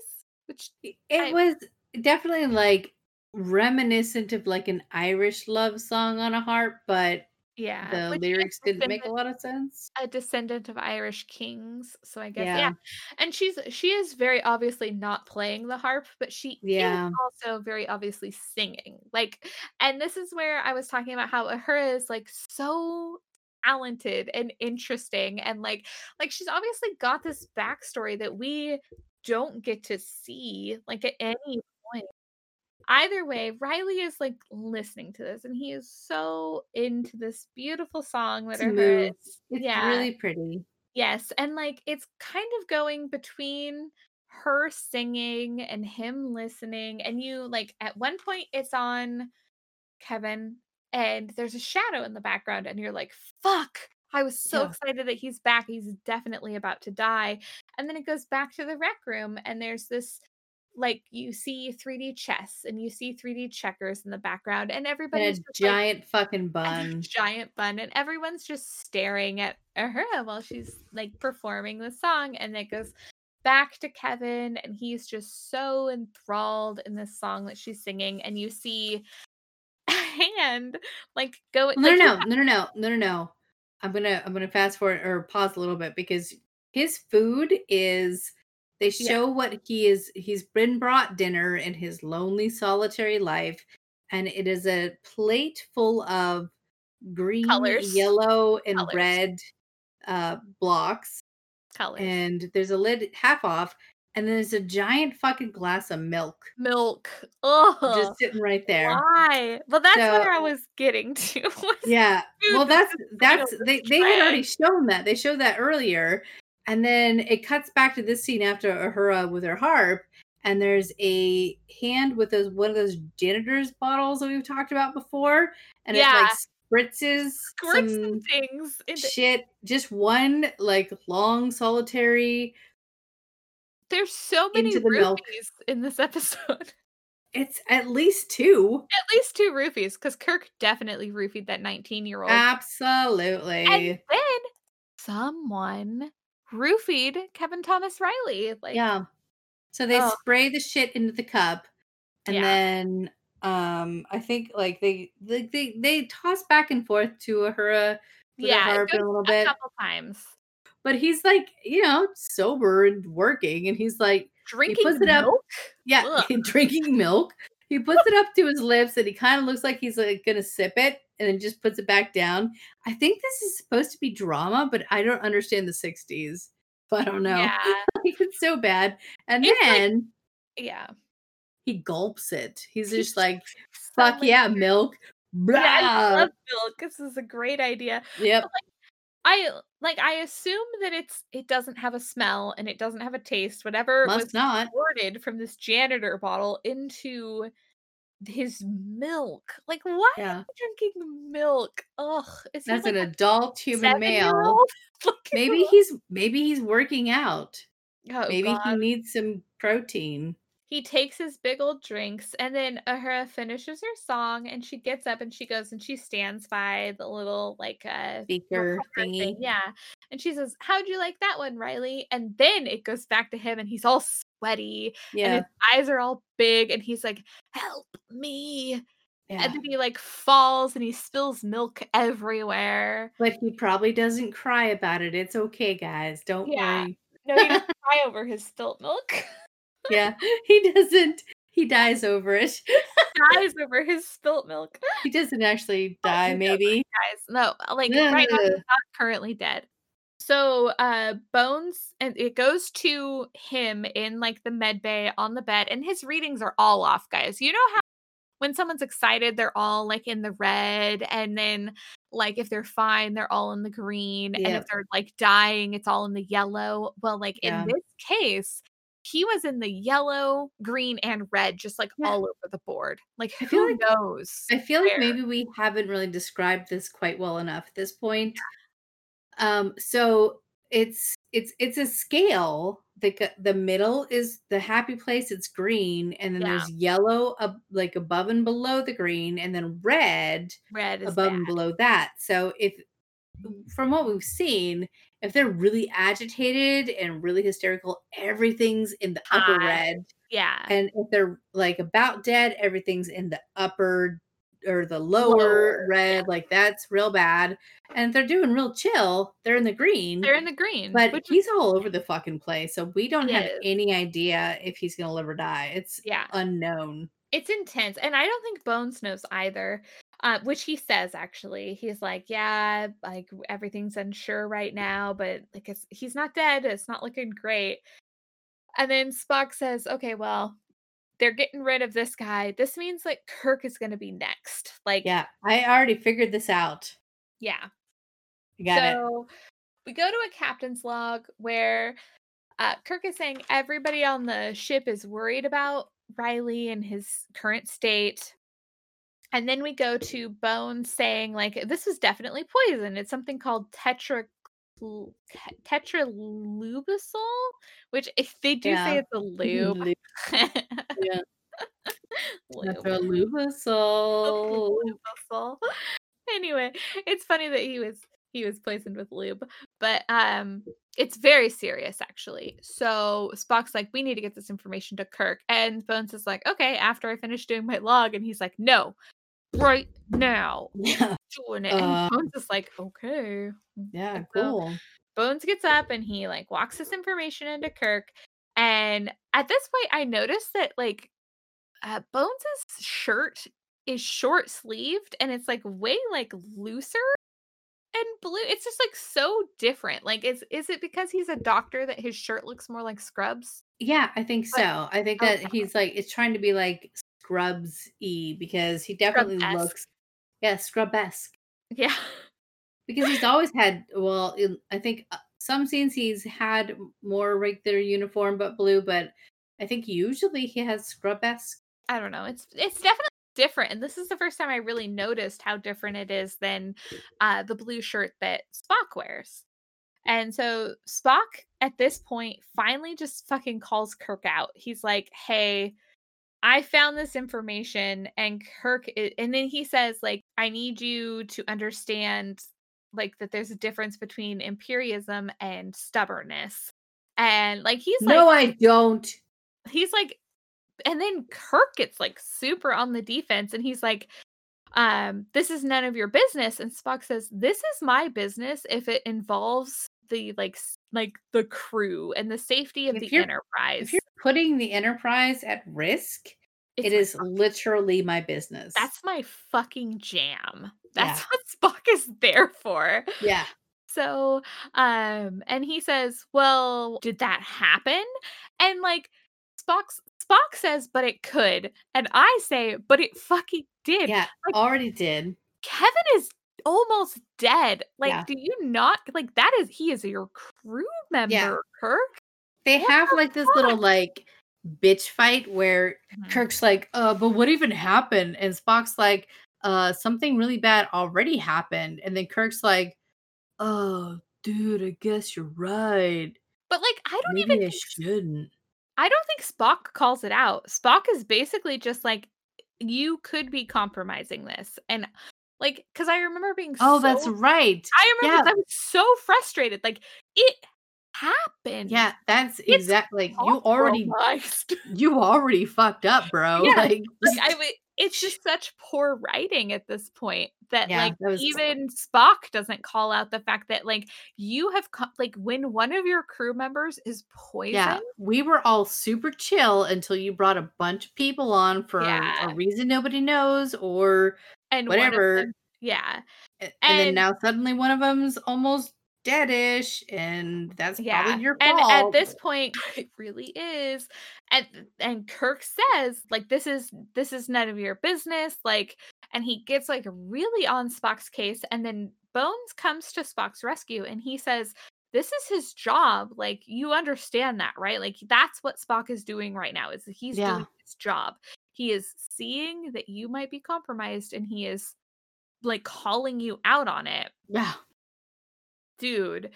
S3: which
S2: it I, was definitely like reminiscent of like an irish love song on a harp but
S3: yeah.
S2: The lyrics didn't make a lot of sense.
S3: A descendant of Irish kings. So I guess yeah. yeah. And she's she is very obviously not playing the harp, but she yeah. is also very obviously singing. Like and this is where I was talking about how Uhura is like so talented and interesting and like like she's obviously got this backstory that we don't get to see like at any point either way, Riley is like listening to this and he is so into this beautiful song that
S2: her it's yeah. really pretty.
S3: Yes. And like it's kind of going between her singing and him listening. And you like at one point it's on Kevin and there's a shadow in the background, and you're like, fuck. I was so yeah. excited that he's back. He's definitely about to die. And then it goes back to the rec room, and there's this like you see 3D chess and you see 3D checkers in the background, and everybody's
S2: a giant like, fucking bun,
S3: giant bun, and everyone's just staring at her while she's like performing the song, and it goes back to Kevin, and he's just so enthralled in this song that she's singing, and you see a hand like go.
S2: No, like, no, no, no, no, no, no, no. I'm gonna I'm gonna fast forward or pause a little bit because his food is they show yeah. what he is he's been brought dinner in his lonely solitary life and it is a plate full of green, Colors. yellow and Colors. red uh blocks.
S3: Colors.
S2: And there's a lid half off and then there's a giant fucking glass of milk.
S3: Milk. Oh,
S2: just sitting right there.
S3: Why? Well, that's so, where I was getting to.
S2: yeah. Well, that's that's they they had already shown that. They showed that earlier, and then it cuts back to this scene after Uhura with her harp, and there's a hand with those one of those janitor's bottles that we've talked about before, and
S3: Yeah.
S2: it like spritzes
S3: Squirts
S2: some
S3: things into
S2: shit. Just one like long solitary.
S3: There's so many
S2: the milk.
S3: roofies in this episode.
S2: It's at least two.
S3: At least two roofies, because Kirk definitely roofied that 19 year old.
S2: Absolutely.
S3: And then someone roofied Kevin Thomas Riley. Like,
S2: yeah. So they
S3: Oh.
S2: spray the shit into the cup, and
S3: Yeah.
S2: then um I think like they they they, they toss back and forth to Uhura
S3: yeah,
S2: a
S3: it
S2: harp
S3: goes
S2: a little
S3: a
S2: bit.
S3: couple times.
S2: But he's like, you know, sober and working, and he's like,
S3: Drinking
S2: puts it up-
S3: milk?
S2: yeah, drinking milk. He puts it up to his lips, and he kind of looks like he's like gonna sip it, and then just puts it back down. I think this is supposed to be drama, but I don't understand the '60s. So I don't know.
S3: Yeah,
S2: it's so bad. And
S3: It's like-
S2: then
S3: yeah.
S2: he gulps it. He's just like,
S3: So
S2: fuck
S3: like,
S2: yeah, milk.
S3: Yeah, I love milk. This is a great idea.
S2: Yep.
S3: I like I assume that it's it doesn't have a smell and it doesn't have a taste. Whatever
S2: Must
S3: was
S2: not.
S3: from this janitor bottle into his milk. Like what?
S2: Yeah.
S3: Drinking milk. Ugh. Is
S2: That's
S3: like
S2: an adult human male. Maybe he's maybe he's working out.
S3: oh,
S2: maybe
S3: God.
S2: he needs some protein.
S3: He takes his big old drinks, and then Uhura finishes her song, and she gets up and she goes and she stands by the little like uh
S2: Speaker thingy.
S3: thing, Yeah, and she says, "How'd you like that one, Riley?" And then it goes back to him, and he's all sweaty, and his eyes are all big, and he's like, "Help me!"
S2: yeah.
S3: And then he like falls, and he spills milk everywhere.
S2: But he probably doesn't cry about it. It's okay, guys. Don't
S3: Yeah.
S2: worry.
S3: No, he doesn't cry over his spilt milk.
S2: Yeah. He doesn't. He dies over it.
S3: Dies over his spilt milk.
S2: He doesn't actually
S3: Oh,
S2: die,
S3: no.
S2: maybe.
S3: guys. No, like right now he's not currently dead. So uh Bones and it goes to him in like the med bay on the bed, and his readings are all off, guys. You know how when someone's excited, they're all like in the red, and then like if they're fine, they're all in the green, and if they're like dying, it's all in the yellow. Well, like
S2: Yeah.
S3: in this case, he was in the yellow, green, and red, just like
S2: Yeah.
S3: all over the board. Like
S2: I feel
S3: who
S2: like-
S3: knows?
S2: I feel like maybe we haven't really described this quite well enough at this point. Um, so it's it's it's a scale. The the middle is the happy place. It's green, and then
S3: Yeah.
S2: there's yellow up like above and below the green, and then red
S3: Red is
S2: above
S3: bad.
S2: and below that. So if from what we've seen, if they're really agitated and really hysterical, everything's in the upper
S3: High.
S2: red.
S3: Yeah.
S2: And if they're like about dead, everything's in the upper or the lower,
S3: Lower,
S2: red. Like that's real bad. And they're doing real chill, they're in the green.
S3: They're in the green.
S2: but
S3: which is-
S2: he's all over the fucking place. So we don't have
S3: is.
S2: any idea if he's gonna live or die. It's
S3: yeah,
S2: unknown.
S3: it's intense. And I don't think Bones knows either. Uh, which he says actually. He's like, Yeah, like everything's unsure right now, but like it's he's not dead. It's not looking great. And then Spock says, Okay, well, they're getting rid of this guy. This means like Kirk is gonna be next. Like,
S2: Yeah, I already figured this out.
S3: yeah.
S2: I got it.
S3: so we go to a captain's log where uh, Kirk is saying everybody on the ship is worried about Riley and his current state. And then we go to Bones saying, like, this is definitely poison. It's something called tetra tetralubisol, which if they do
S2: Yeah.
S3: say it's a lube.
S2: Lu- Yeah. Tetralubisol.
S3: Lubisol. Anyway, it's funny that he was he was poisoned with lube, but um, it's very serious actually. So Spock's like, we need to get this information to Kirk, and Bones is like, okay, after I finish doing my log, and he's like, no, right now,
S2: Yeah,
S3: doing it.
S2: Uh,
S3: and Bones is like, okay.
S2: yeah,
S3: And so
S2: cool.
S3: Bones gets up and he like walks this information into Kirk. And at this point, I noticed that like uh, Bones's shirt is short sleeved and it's like way like looser and blue. It's just like so different. Like, is is it because he's a doctor that his shirt looks more like scrubs?
S2: Yeah, I think so. I think that
S3: okay.
S2: he's like it's trying to be like Scrubs e because he definitely
S3: Scrub-esque.
S2: looks yeah Scrub-esque
S3: Yeah.
S2: because he's always had well I think uh, some scenes he's had more regular uniform but blue but I think usually he has scrub esque.
S3: I don't know. It's it's definitely different, and this is the first time I really noticed how different it is than uh, the blue shirt that Spock wears. And so Spock at this point finally just fucking calls Kirk out. He's like, "Hey, I found this information and Kirk i- and then he says like I need you to understand like that there's a difference between imperialism and stubbornness." And like he's like no,
S2: I don't.
S3: he's like and then Kirk gets like super on the defense and he's like um this is none of your business and Spock says this is my business if it involves the like like the crew and the safety of
S2: If
S3: the enterprise
S2: If you're putting the Enterprise at risk,
S3: It's
S2: it
S3: my
S2: literally my business.
S3: that's my fucking jam that's
S2: Yeah.
S3: what Spock is there for
S2: yeah.
S3: So, um, and he says, "Well, did that happen?" And like Spock's Spock says, "But it could," and I say, "But it fucking did."
S2: Yeah.
S3: like-
S2: already did.
S3: Kevin is almost dead. Like,
S2: Yeah.
S3: do you not like that? Is he is your crew member, Kirk?
S2: They
S3: What
S2: have like this little like bitch fight where
S3: Mhm.
S2: Kirk's like, uh, but what even happened? And Spock's like, uh, something really bad already happened. And then Kirk's like, oh, dude, I guess you're right.
S3: But like, I don't
S2: Maybe
S3: even
S2: I
S3: think
S2: shouldn't.
S3: I don't think Spock calls it out. Spock is basically just like, you could be compromising this, and like, because I remember being
S2: Oh, that's
S3: so
S2: right.
S3: I remember
S2: Yeah.
S3: I was so frustrated. Like it happened.
S2: Yeah, that's exactly you already you already fucked up, bro.
S3: Yeah,
S2: Like,
S3: like I would it's just such poor writing at this point that
S2: Yeah,
S3: like
S2: that was-
S3: even Spock doesn't call out the fact that like you have co- like when one of your crew members is poisoned.
S2: yeah, we were all super chill until you brought a bunch of people on for
S3: Yeah.
S2: a reason nobody knows or
S3: and
S2: whatever.
S3: them- yeah.
S2: a- and, then now suddenly one of them's almost deadish and that's
S3: Yeah.
S2: probably your
S3: and at this point it really is and and kirk says like this is this is none of your business like and he gets like really on spock's case and then bones comes to spock's rescue and he says this is his job like you understand that right like that's what spock is doing right now is he's
S2: Yeah.
S3: doing his job he is seeing that you might be compromised and he is like calling you out on it
S2: yeah,
S3: dude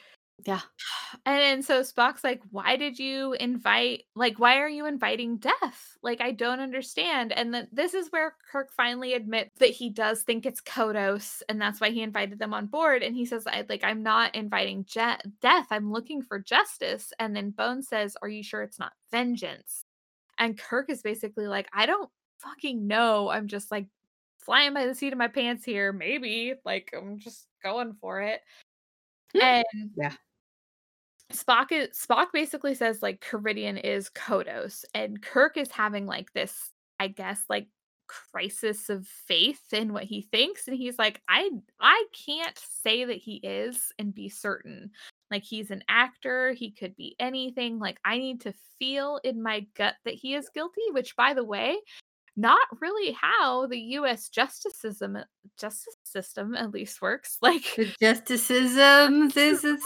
S2: yeah.
S3: and then so Spock's like, why did you invite, like, why are you inviting death? Like, I don't understand. And then this is where Kirk finally admits that he does think it's Kodos, and that's why he invited them on board. And he says, I, like, I'm not inviting je- death, I'm looking for justice. And then Bone says, Are you sure it's not vengeance? And Kirk is basically like, I don't fucking know. I'm just like flying by the seat of my pants here. Maybe. Like, I'm just going for it.
S2: Hmm.
S3: And
S2: Yeah.
S3: Spock is Spock basically says like Karidian is Kodos, and Kirk is having like this, I guess, like crisis of faith in what he thinks, and he's like, I I can't say that he is and be certain. Like he's an actor, he could be anything. Like I need to feel in my gut that he is guilty, which by the way, not really how the US justice system justice system at least works. Like
S2: The justicisms is a.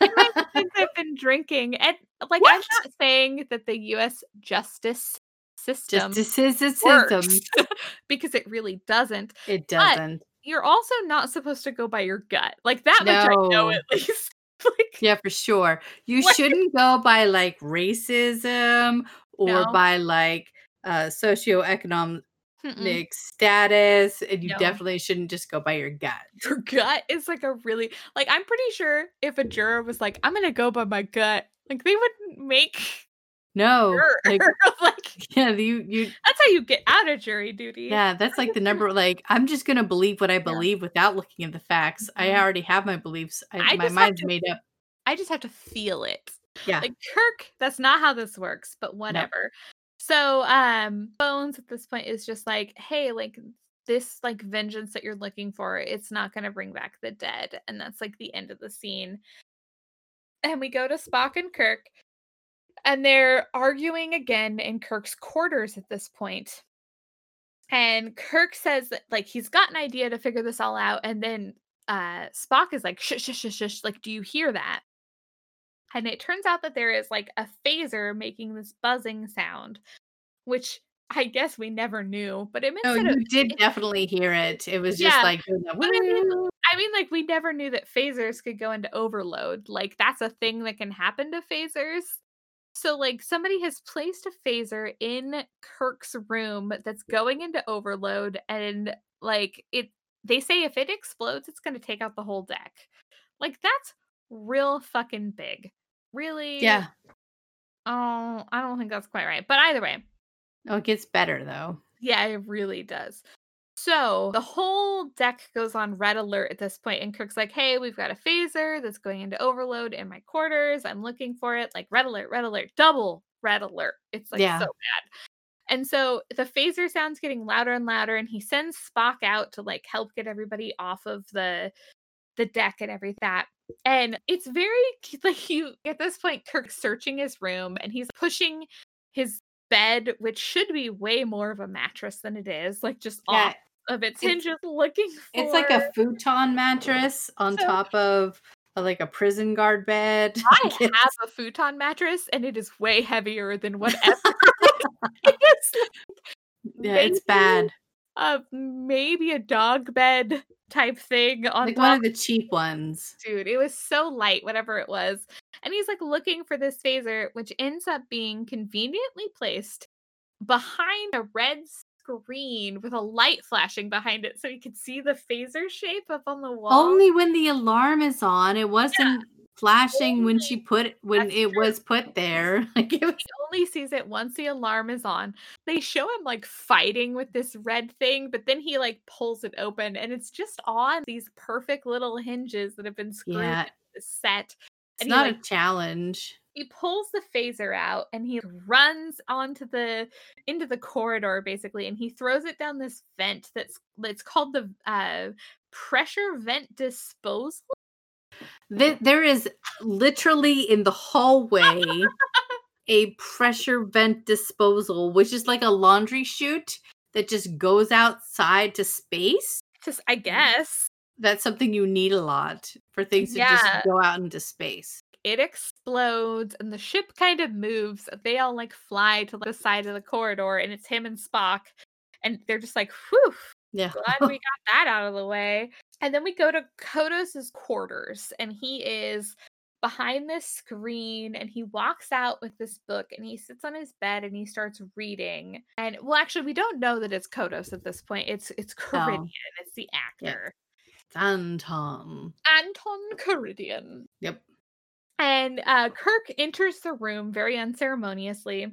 S3: I might think I've been drinking, and like I'm not saying that the U.S. justice system
S2: Justicisms.
S3: works because it really doesn't.
S2: It doesn't.
S3: You're also not supposed to go by your gut, like that much I know
S2: No.
S3: at least. like,
S2: Yeah, for sure. You
S3: Like-
S2: shouldn't go by like racism or
S3: No.
S2: by like uh socioeconomic
S3: mm-mm.
S2: status, and you
S3: No.
S2: definitely shouldn't just go by your gut.
S3: your gut is like a really like I'm pretty sure if a juror was like, I'm gonna go by my gut, like they wouldn't make
S2: No,
S3: juror.
S2: like
S3: like
S2: yeah, you you
S3: that's how you get out of jury duty.
S2: yeah, that's like the number. Like I'm just gonna believe what I believe without looking at the facts. I
S3: Mhm.
S2: already have my beliefs. I,
S3: I
S2: my mind's
S3: to-
S2: made up.
S3: I just have to feel it.
S2: Yeah,
S3: Like Kirk, that's not how this works, but whatever. So um Bones at this point is just like, hey, like this like vengeance that you're looking for, it's not gonna bring back the dead. And that's like the end of the scene. And we go to Spock and Kirk, and they're arguing again in Kirk's quarters at this point. And Kirk says that like he's got an idea to figure this all out, and then uh Spock is like, shush, shush, shush, shush, like, do you hear that? And it turns out that there is like a phaser making this buzzing sound, which I guess we never knew, but it makes it.
S2: you
S3: a-
S2: did
S3: it-
S2: definitely hear it. It was just like doing that,
S3: but I mean, I mean, like we never knew that phasers could go into overload. Like that's a thing that can happen to phasers. So like somebody has placed a phaser in Kirk's room that's going into overload and like it they say if it explodes it's going to take out the whole deck. Like that's real fucking big. Really?
S2: yeah.
S3: Oh, I don't think that's quite right. But either way,
S2: Oh, it gets better though.
S3: yeah, it really does. So the whole deck goes on red alert at this point, and Kirk's like, "Hey, we've got a phaser that's going into overload in my quarters. I'm looking for it. Like red alert, red alert, double red alert. It's like
S2: Yeah.
S3: so bad." And so the phaser sounds getting louder and louder, and he sends Spock out to like help get everybody off of the the deck and everything that. And it's very like you at this point, Kirk's searching his room and he's pushing his bed, which should be way more of a mattress than it is, like just
S2: Yeah,
S3: off of its
S2: it's-
S3: hinges looking for
S2: It's like a futon mattress on
S3: So-
S2: top of uh, like a prison guard bed.
S3: I have a futon mattress and it is way heavier than whatever it is.
S2: yeah, it's bad.
S3: Uh, maybe a dog bed type thing on
S2: Like one of the cheap ones.
S3: dude it was so light whatever it was and he's like looking for this phaser which ends up being conveniently placed behind a red screen with a light flashing behind it so he could see the phaser shape up on the wall
S2: Only when the alarm is on. It wasn't flashing when she put when it
S3: true.
S2: was put there. Like it was
S3: he only sees it once the alarm is on they show him like fighting with this red thing but then he like pulls it open and it's just on these perfect little hinges that have been screwed
S2: Yeah.
S3: set
S2: it's
S3: and he,
S2: not
S3: like,
S2: a challenge.
S3: he pulls the phaser out and he runs onto the into the corridor basically and he throws it down this vent that's it's called the uh pressure vent disposal
S2: Th- there is literally in the hallway a pressure vent disposal, which is like a laundry chute that just goes outside to space.
S3: just i guess
S2: That's something you need a lot for things to
S3: Yeah.
S2: just go out into space.
S3: it explodes and the ship kind of moves they all like fly to the side of the corridor and it's him and spock and they're just like whew
S2: Yeah.
S3: glad we got that out of the way. And then we go to Kodos's quarters, and he is behind this screen, and he walks out with this book, and he sits on his bed and he starts reading. And well, actually, we don't know that it's Kodos at this point. It's it's oh. Karidian. It's the actor
S2: Anton.
S3: Anton Karidian.
S2: Yep.
S3: And uh, Kirk enters the room very unceremoniously,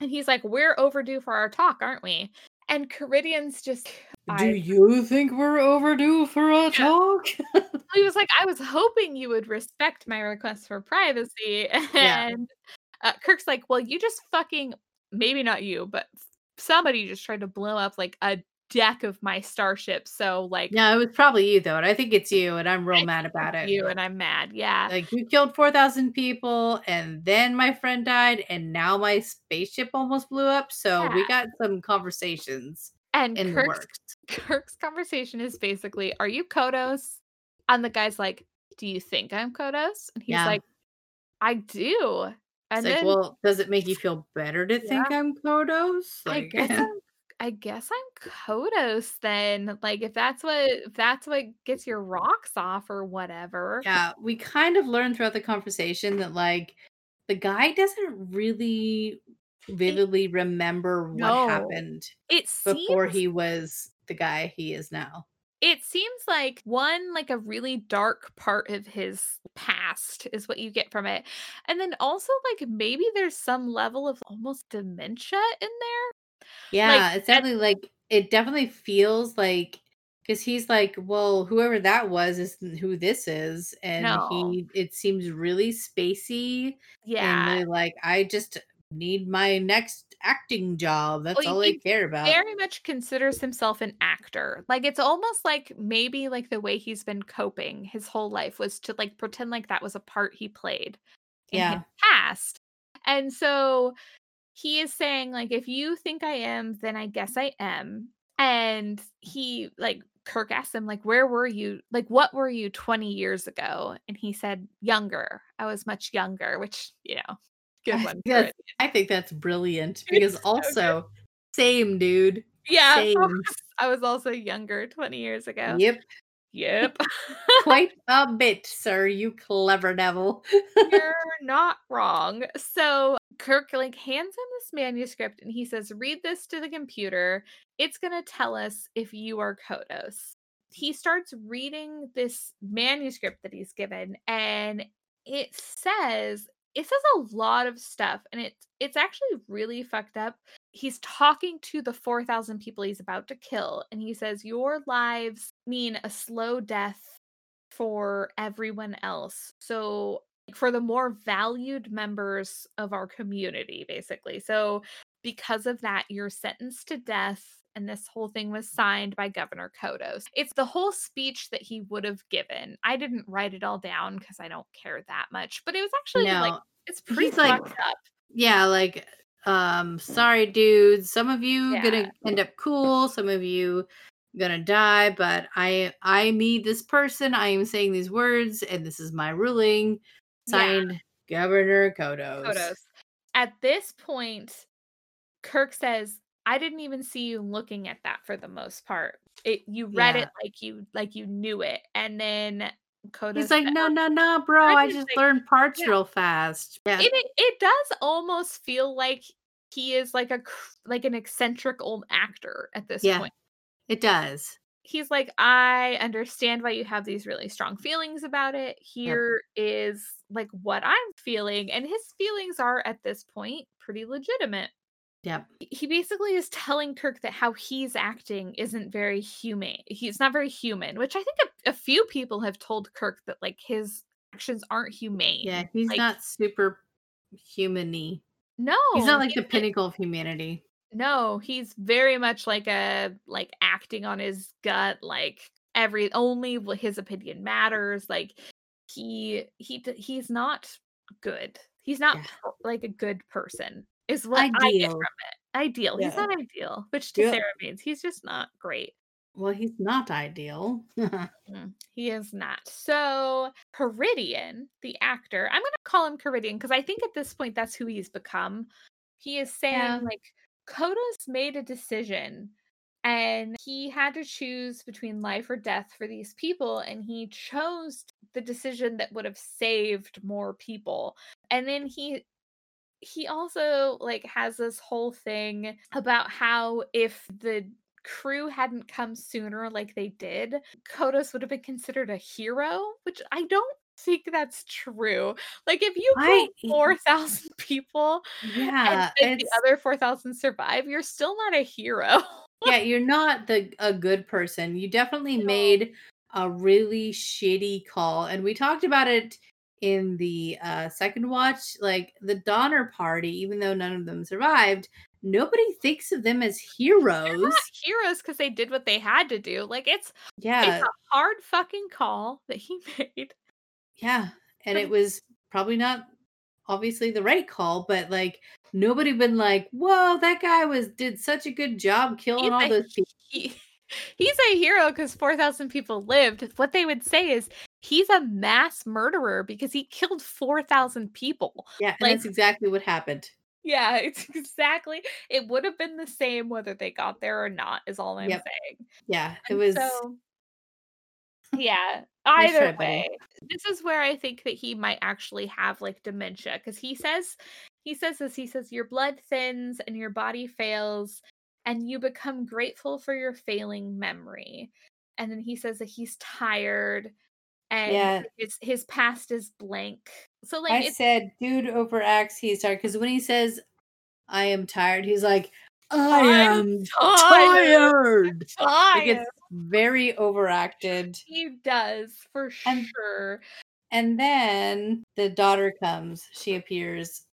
S3: and he's like, "We're overdue for our talk, aren't we?" And Karidian's just
S2: Do
S3: I-
S2: you think we're overdue for a talk?
S3: he was like, I was hoping you would respect my request for privacy.
S2: Yeah.
S3: And uh, Kirk's like, Well, you just fucking, maybe not you, but somebody just tried to blow up like a deck of my starship. So, like,
S2: yeah, it was probably you though, and I think it's you, and I'm real
S3: I
S2: mad about it.
S3: You and I'm mad. Yeah.
S2: Like you killed four thousand people, and then my friend died, and now my spaceship almost blew up. So we got some conversations
S3: and
S2: in the
S3: Kirk's,
S2: works.
S3: Kirk's conversation is basically, Are you Kodos? And the guy's like, Do you think I'm Kodos? And he's
S2: Yeah.
S3: like, I do.
S2: It's
S3: And
S2: like, well, does it make you feel better to think I'm Kodos?
S3: I
S2: Like,
S3: guess I'm I guess I'm Kodos then. Like if that's what if that's what gets your rocks off or whatever.
S2: yeah, we kind of learned throughout the conversation that like the guy doesn't really vividly remember what
S3: No.
S2: happened
S3: It
S2: before
S3: seems
S2: he was the guy he is now.
S3: it seems like one like a really dark part of his past is what you get from it. And then also like maybe there's some level of almost dementia in there.
S2: Yeah, it's
S3: that-
S2: definitely like it definitely feels like because he's like, well, whoever that was is who this is, and
S3: No.
S2: he it seems really spacey and
S3: Yeah.
S2: really like I just need my next acting job. That's
S3: Well,
S2: all I care about.
S3: very much considers himself an actor. Like it's almost like maybe like the way he's been coping his whole life was to like pretend like that was a part he played in
S2: Yeah.
S3: his past. And so he is saying like if you think I am, then I guess I am. And he like Kirk asked him, like, where were you? Like, what were you 20 years ago? And he said, younger. I was much younger, which, you know, good one.
S2: Yes, I think that's brilliant because
S3: It's so
S2: also, same dude.
S3: Yeah.
S2: Same.
S3: I was also younger 20 years ago.
S2: Yep.
S3: Yep.
S2: Quite a bit, sir, you clever devil.
S3: You're not wrong. So Kirk like hands him this manuscript and he says, read this to the computer. It's gonna tell us if you are Kodos. He starts reading this manuscript that he's given, and it says it says a lot of stuff, and it's it's actually really fucked up. He's talking to the 4,000 people he's about to kill, and he says, Your lives mean a slow death for everyone else. So, for the more valued members of our community, basically. So, because of that, you're sentenced to death. And this whole thing was signed by Governor Kodos. It's the whole speech that he would have given. I didn't write it all down because I don't care that much, but it was actually like it's pretty
S2: he's like-
S3: fucked up.
S2: yeah, like, um, sorry, dudes. Some of you
S3: Yeah.
S2: gonna end up cool. Some of you gonna die. But I, I, me, this person. I am saying these words, and this is my ruling.
S3: Yeah.
S2: Signed, Governor Kodos.
S3: Kodos. At this point, Kirk says, "I didn't even see you looking at that for the most part. It you read
S2: Yeah.
S3: it like you like you knew it." And then Kodos
S2: He's like, no, no, no, bro. I just
S3: like,
S2: learned parts
S3: yeah.
S2: real fast. Yeah,
S3: it, it it does almost feel like he is like a like an eccentric old actor at this
S2: Yeah.
S3: point.
S2: It does.
S3: He's like, I understand why you have these really strong feelings about it. Here is like what I'm feeling, and his feelings are at this point pretty legitimate.
S2: Yep.
S3: He basically is telling Kirk that how he's acting isn't very humane. He's not very human, which I think a, a few people have told Kirk that like his actions aren't humane.
S2: Yeah, he's
S3: Like,
S2: not super human-y.
S3: No,
S2: He's not like the pinnacle of humanity.
S3: No, he's very much like a like acting on his gut, like every only his opinion matters. Like he he he's not good. He's not
S2: Yeah.
S3: like a good person. Is what I get
S2: Ideal.
S3: from it. Ideal. He's not ideal, which to
S2: Yep.
S3: Sarah means he's just not great.
S2: Well, he's not ideal.
S3: Mm, He is not. So Karidian, the actor, I'm gonna call him Karidian because I think at this point that's who he's become. He is saying
S2: Yeah.
S3: like Kodos made a decision and he had to choose between life or death for these people and he chose the decision that would have saved more people. And then he he also like has this whole thing about how if the crew hadn't come sooner like they did, Kodos would have been considered a hero, which I don't think that's true. Like if you
S2: I-
S3: kill 4,000 people
S2: yeah,
S3: and, the other 4,000 survive, you're still not a hero.
S2: yeah, you're not the a good person. You definitely
S3: No.
S2: made a really shitty call, and we talked about it in the uh, second watch. Like the Donner Party, even though none of them survived, nobody thinks of them as heroes.
S3: not heroes because they did what they had to do. Like it's
S2: Yeah,
S3: it's a hard fucking call that he made.
S2: Yeah, and it was probably not obviously the right call, but like nobody been like, "Whoa, that guy was did such a good job killing
S3: He's
S2: all those people."
S3: he, he's a hero because 4,000 people lived. What they would say is he's a mass murderer because he killed 4,000 people.
S2: Yeah, and
S3: Like-
S2: that's exactly what happened.
S3: Yeah, it's exactly. It would have been the same whether they got there or not, is all I'm
S2: Yep.
S3: saying.
S2: Yeah, it
S3: And
S2: was.
S3: so, yeah, either way, this is where I think that he might actually have like dementia because he says, he says this, he says, your blood thins and your body fails, and you become grateful for your failing memory. And then he says that he's tired and
S2: Yeah.
S3: his, his past is blank. So, like,
S2: I said, dude overacts. He's tired because when he says, "I am tired," he's like, "I
S3: I'm
S2: am
S3: tired.
S2: tired."
S3: Tired.
S2: Very overacted.
S3: He does for
S2: And-
S3: sure.
S2: And then the daughter comes. She appears.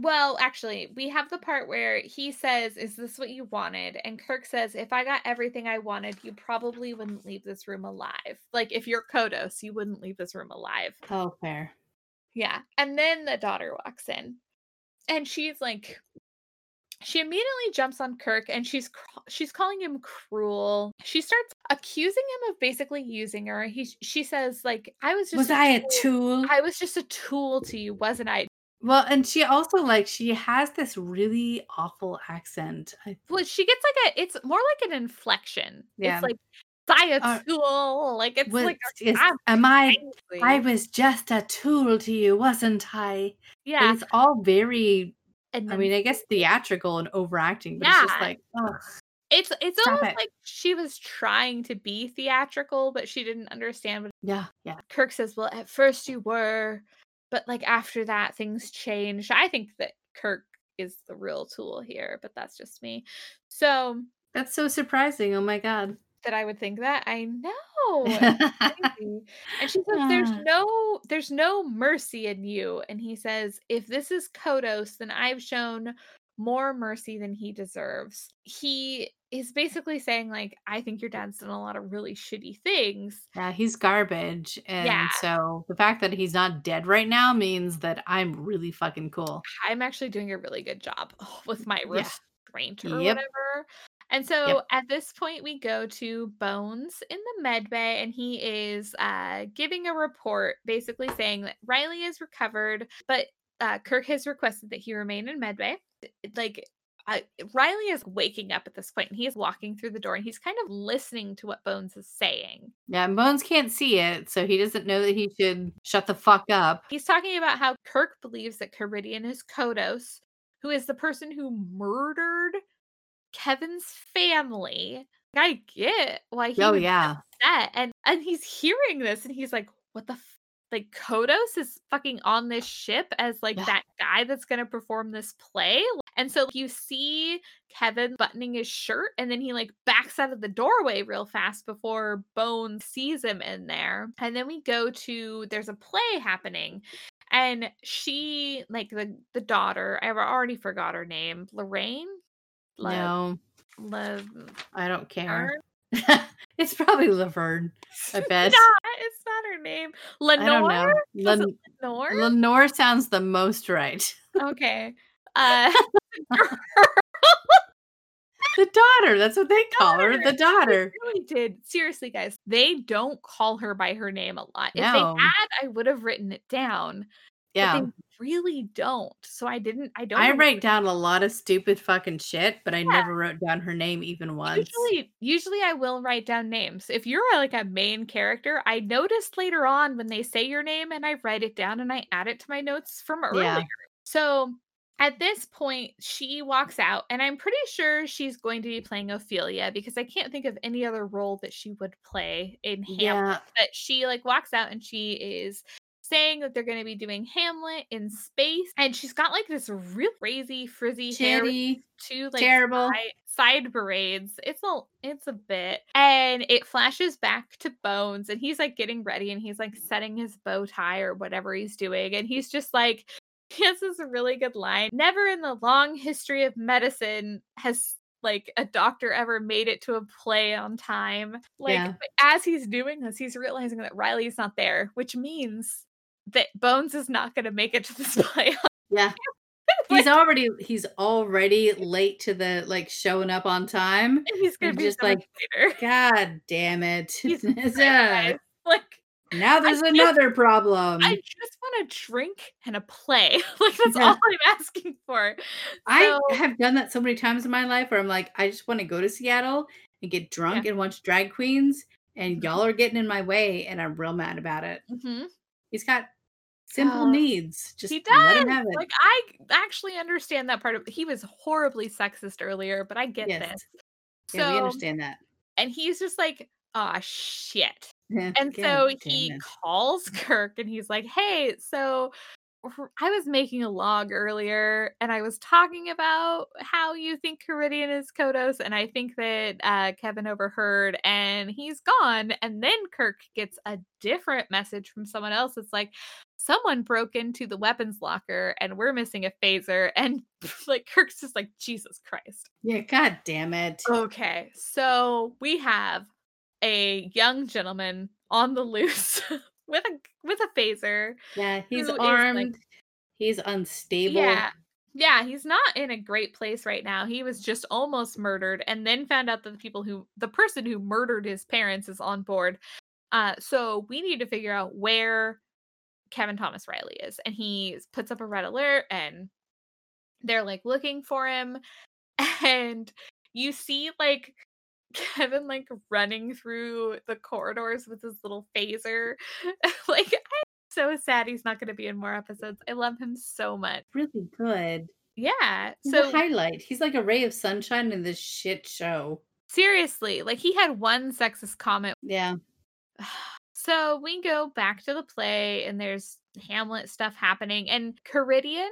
S3: Well, actually, we have the part where he says, Is this what you wanted? And Kirk says, If I got everything I wanted, you probably wouldn't leave this room alive. Like, if you're Kodos, you wouldn't leave this room alive.
S2: Oh, fair.
S3: Yeah. And then the daughter walks in and she's like, she immediately jumps on Kirk and she's cr- she's calling him cruel. She starts accusing him of basically using her. He she says like I was just
S2: Was
S3: a
S2: I a
S3: tool-
S2: tool?
S3: I was just a tool to you, wasn't I?
S2: Well, and she also like she has this really awful accent.
S3: Well, she gets like a it's more like an inflection.
S2: Yeah.
S3: It's like I a
S2: Uh,
S3: tool. Like it's
S2: was,
S3: like
S2: is,
S3: I'm
S2: I? I was just a tool to you, wasn't I?
S3: Yeah.
S2: it's all very.
S3: And
S2: I mean, I guess theatrical and overacting, but it's just like, ugh.
S3: it's it's
S2: Stop
S3: almost
S2: it.
S3: like she was trying to be theatrical, but she didn't understand what
S2: yeah, yeah.
S3: Kirk says, Well, at first you were, but like after that things changed. I think that Kirk is the real tool here, but that's just me. So
S2: That's so surprising. Oh my god.
S3: That I would think that I know. And she says, "There's no, there's no mercy in you." And he says, "If this is Kodos, then I've shown more mercy than he deserves." He is basically saying, like, "I think your dad's done a lot of really shitty things."
S2: yeah, he's garbage. And
S3: Yeah.
S2: so the fact that he's not dead right now means that I'm really fucking cool.
S3: I'm actually doing a really good job oh, with my
S2: Yeah.
S3: restraint or
S2: Yep.
S3: whatever. And so at this point, we go to Bones in the med bay, and he is uh, giving a report basically saying that Riley is recovered, but uh, Kirk has requested that he remain in med bay. Like, uh, Riley is waking up at this point, and he is walking through the door, and he's kind of listening to what Bones is saying.
S2: Yeah, Bones can't see it, so he doesn't know that he should shut the fuck up.
S3: He's talking about how Kirk believes that Karidian is Kodos, who is the person who murdered Kevin's family. I get why he
S2: Oh yeah.
S3: upset. And and he's hearing this and he's like, what the f-? like Kodos is fucking on this ship as like
S2: Yeah.
S3: that guy that's gonna perform this play. And so you see Kevin buttoning his shirt and then he like backs out of the doorway real fast before Bones sees him in there. And then we go to there's a play happening. And she like the the daughter, I already forgot her name, Lorraine? Le-
S2: No,
S3: Le-
S2: I don't care. It's probably Laverne. I bet.
S3: Not, it's not her name.
S2: I don't know.
S3: Lenore?
S2: Len-
S3: Lenore?
S2: Lenore sounds the most right.
S3: okay. Uh,
S2: The daughter. That's what they call her. The
S3: Daughter.
S2: daughter.
S3: really did. Seriously, guys, they don't call her by her name a lot.
S2: No.
S3: If they had, I would have written it down.
S2: Yeah.
S3: Really don't. So I didn't. I don't.
S2: I write down a lot of stupid fucking shit, but I
S3: Yeah.
S2: never wrote down her name even once.
S3: Usually, usually I will write down names. If you're like a main character, I noticed later on when they say your name and I write it down and I add it to my notes from earlier.
S2: Yeah.
S3: So at this point, she walks out, and I'm pretty sure she's going to be playing Ophelia because I can't think of any other role that she would play in Hamlet.
S2: Yeah.
S3: But she like walks out and she is saying that they're going to be doing Hamlet in space, and she's got like this real crazy frizzy hair two like
S2: Terrible.
S3: side, side braids. It's a it's a bit, and it flashes back to Bones, and he's like getting ready, and he's like setting his bow tie or whatever he's doing, and he's just like. He has this really good line. Never in the long history of medicine has like a doctor ever made it to a play on time. Like
S2: Yeah.
S3: as he's doing this, he's realizing that Riley's not there, which means that Bones is not going to make it to this play.
S2: Yeah. He's already he's already late to the like showing up on time.
S3: and he's going
S2: And
S3: to be
S2: just,
S3: so
S2: like,
S3: later.
S2: God damn it.
S3: He's
S2: It's,
S3: Right,
S2: uh,
S3: Like
S2: now there's
S3: just-
S2: another problem.
S3: I
S2: I,
S3: just want a drink and a play. like that's
S2: Yeah.
S3: all I'm asking for. So-
S2: have done that so many times in my life where I'm like, I just want to go to Seattle and get drunk and watch drag queens, and
S3: Mhm.
S2: y'all are getting in my way, and I'm real mad about it.
S3: Mhm.
S2: He's got simple
S3: Oh,
S2: needs. Just
S3: he does.
S2: him have it.
S3: Like I actually understand that part of he was horribly sexist earlier, but I get
S2: yes.
S3: this.
S2: Yeah, we understand that.
S3: And he's just like, "Ah, shit."
S2: Yeah,
S3: And so he
S2: it.
S3: calls Kirk and he's like, Hey, so I was making a log earlier and I was talking about how you think Karidian is Kodos. And I think that uh, Kevin overheard and he's gone. And then Kirk gets a different message from someone else. It's like, Someone broke into the weapons locker and we're missing a phaser. And like Kirk's just like, Jesus Christ.
S2: Yeah, god damn it.
S3: Okay, so we have a young gentleman on the loose with a with a phaser.
S2: Yeah, he's
S3: is, like-
S2: armed. he's unstable.
S3: Yeah. Yeah, he's not in a great place right now. He was just almost murdered and then found out that the people who the person who murdered his parents is on board. Uh so we need to figure out where Kevin Thomas Riley is. And he puts up a red alert and they're like looking for him and you see like Kevin like running through the corridors with his little phaser. like I'm so sad he's not going to be in more episodes. I love him so much.
S2: Really good.
S3: Yeah. So
S2: highlight. He's like a ray of sunshine in this shit show.
S3: seriously, like he had one sexist comment.
S2: Yeah.
S3: So we go back to the play and there's Hamlet stuff happening and Karidian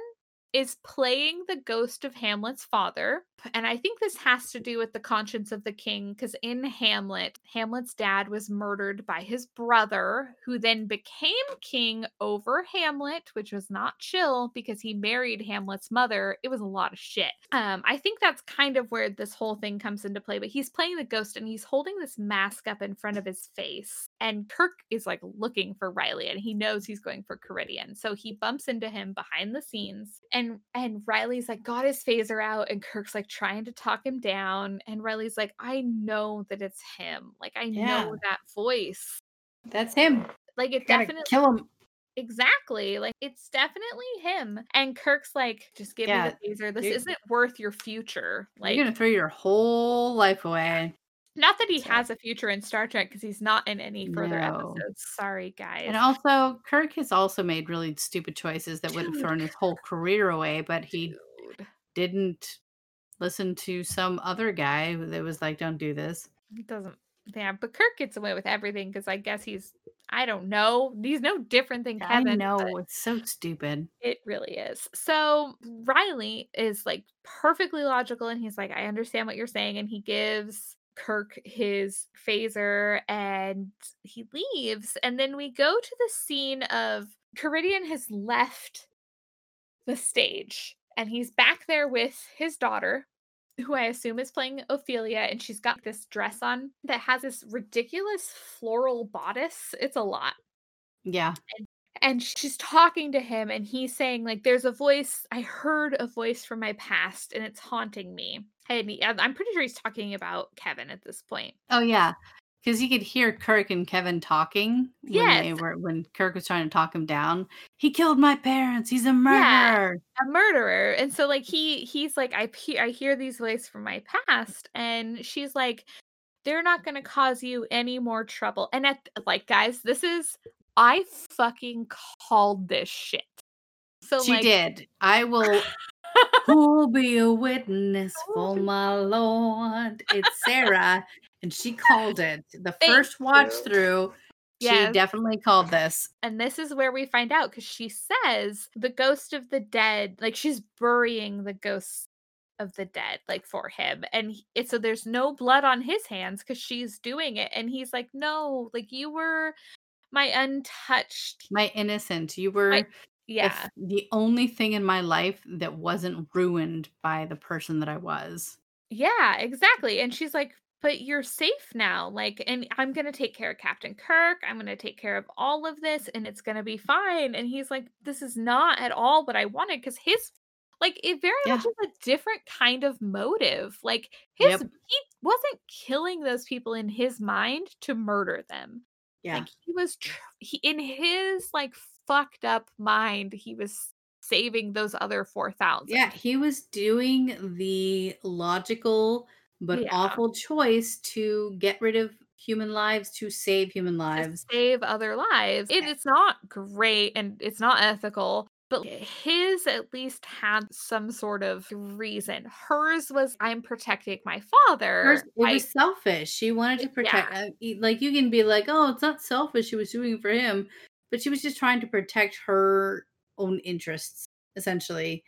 S3: is playing the ghost of Hamlet's father. And I think this has to do with the conscience of the king because in Hamlet, Hamlet's dad was murdered by his brother, who then became king over Hamlet, which was not chill because he married Hamlet's mother. It was a lot of shit. Um, I think that's kind of where this whole thing comes into play. But he's playing the ghost and he's holding this mask up in front of his face. And Kirk is like looking for Riley and he knows he's going for Karidian. So he bumps into him behind the scenes and and Riley's like got his phaser out and Kirk's like trying to talk him down and Riley's like I know that it's him. Like I
S2: Yeah.
S3: know that voice.
S2: That's him.
S3: Like it definitely
S2: kill him.
S3: exactly. Like it's definitely him. And Kirk's like just give
S2: Yeah,
S3: me the phaser. This isn't worth your future. Like
S2: You're gonna throw your whole life away.
S3: Not that he
S2: so-
S3: has a future in Star Trek because he's not in any further
S2: No.
S3: episodes. Sorry guys.
S2: And also, Kirk has also made really stupid choices that would have thrown his whole career away, but he
S3: Dude,
S2: didn't listen to some other guy that was like, "Don't do this."
S3: it doesn't yeah, but Kirk gets away with everything because I guess he's I don't know. He's no different than Kevin.
S2: I know it's so stupid.
S3: It really is. So Riley is like perfectly logical and he's like, I understand what you're saying. And he gives Kirk his phaser and he leaves. And then we go to the scene of Karidian has left the stage and he's back there with his daughter. Who I assume is playing Ophelia, and she's got this dress on that has this ridiculous floral bodice. It's a lot
S2: Yeah,
S3: and she's talking to him and he's saying like there's a voice i heard a voice from my past and it's haunting me and he, I'm- pretty sure he's talking about kevin at this point
S2: Oh yeah, because you could hear Kirk and Kevin talking when they
S3: Yes.
S2: were when Kirk was trying to talk him down. He killed my parents. He's a murderer.
S3: a murderer and so like he he's like i he- i hear these voices from my past and she's like they're not going to cause you any more trouble and at like guys this is i fucking called this shit so
S2: she
S3: like
S2: did. I will. Who'll be a witness for my lord? It's Sarah, and she called it. The
S3: Thank
S2: first watch through, she definitely called this.
S3: and this is where we find out because she says the ghost of the dead like she's burying the ghosts of the dead like for him and he- it's so there's no blood on his hands because she's doing it and he's like no like you were my untouched
S2: My innocent. You were the
S3: yeah
S2: the only thing in my life that wasn't ruined by the person that I was.
S3: yeah exactly and she's like but you're safe now like and i'm gonna take care of captain kirk i'm gonna take care of all of this and it's gonna be fine and he's like this is not at all what i wanted because his like it very much is a different kind of motive like his
S2: Yep.
S3: he wasn't killing those people in his mind to murder them
S2: Yeah.
S3: like he was tr- he in his like fucked up mind he was saving those other 4000
S2: Yeah, he was doing the logical but
S3: Yeah.
S2: awful choice to get rid of human lives to save human
S3: to
S2: lives.
S3: save other lives. It, it's not great and it's not ethical, but his at least had some sort of reason. Hers was, I'm protecting my father.
S2: Hers- it
S3: I-
S2: was selfish. She wanted to protect. uh, e- Like you can be like, "Oh, it's not selfish. She was doing it for him," but she was just trying to protect her own interests, essentially.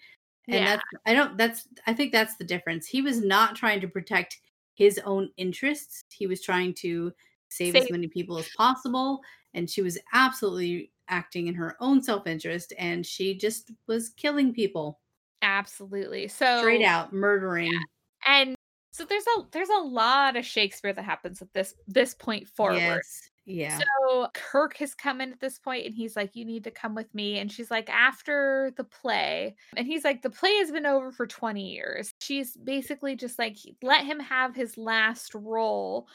S2: And
S3: Yeah.
S2: that's I don't. That's I think that's the difference. He was not trying to protect his own interests. He was trying to save as many people as possible, and she was absolutely acting in her own self interest, and she just was killing people
S3: absolutely. So
S2: straight out, murdering.
S3: And so there's a there's a lot of Shakespeare that happens at this this point forward.
S2: Yes. Yeah.
S3: So Kirk has come in at this point and he's like, You need to come with me. And she's like, After the play. And he's like, The play has been over for 20 years. She's basically just like, Let him have his last role.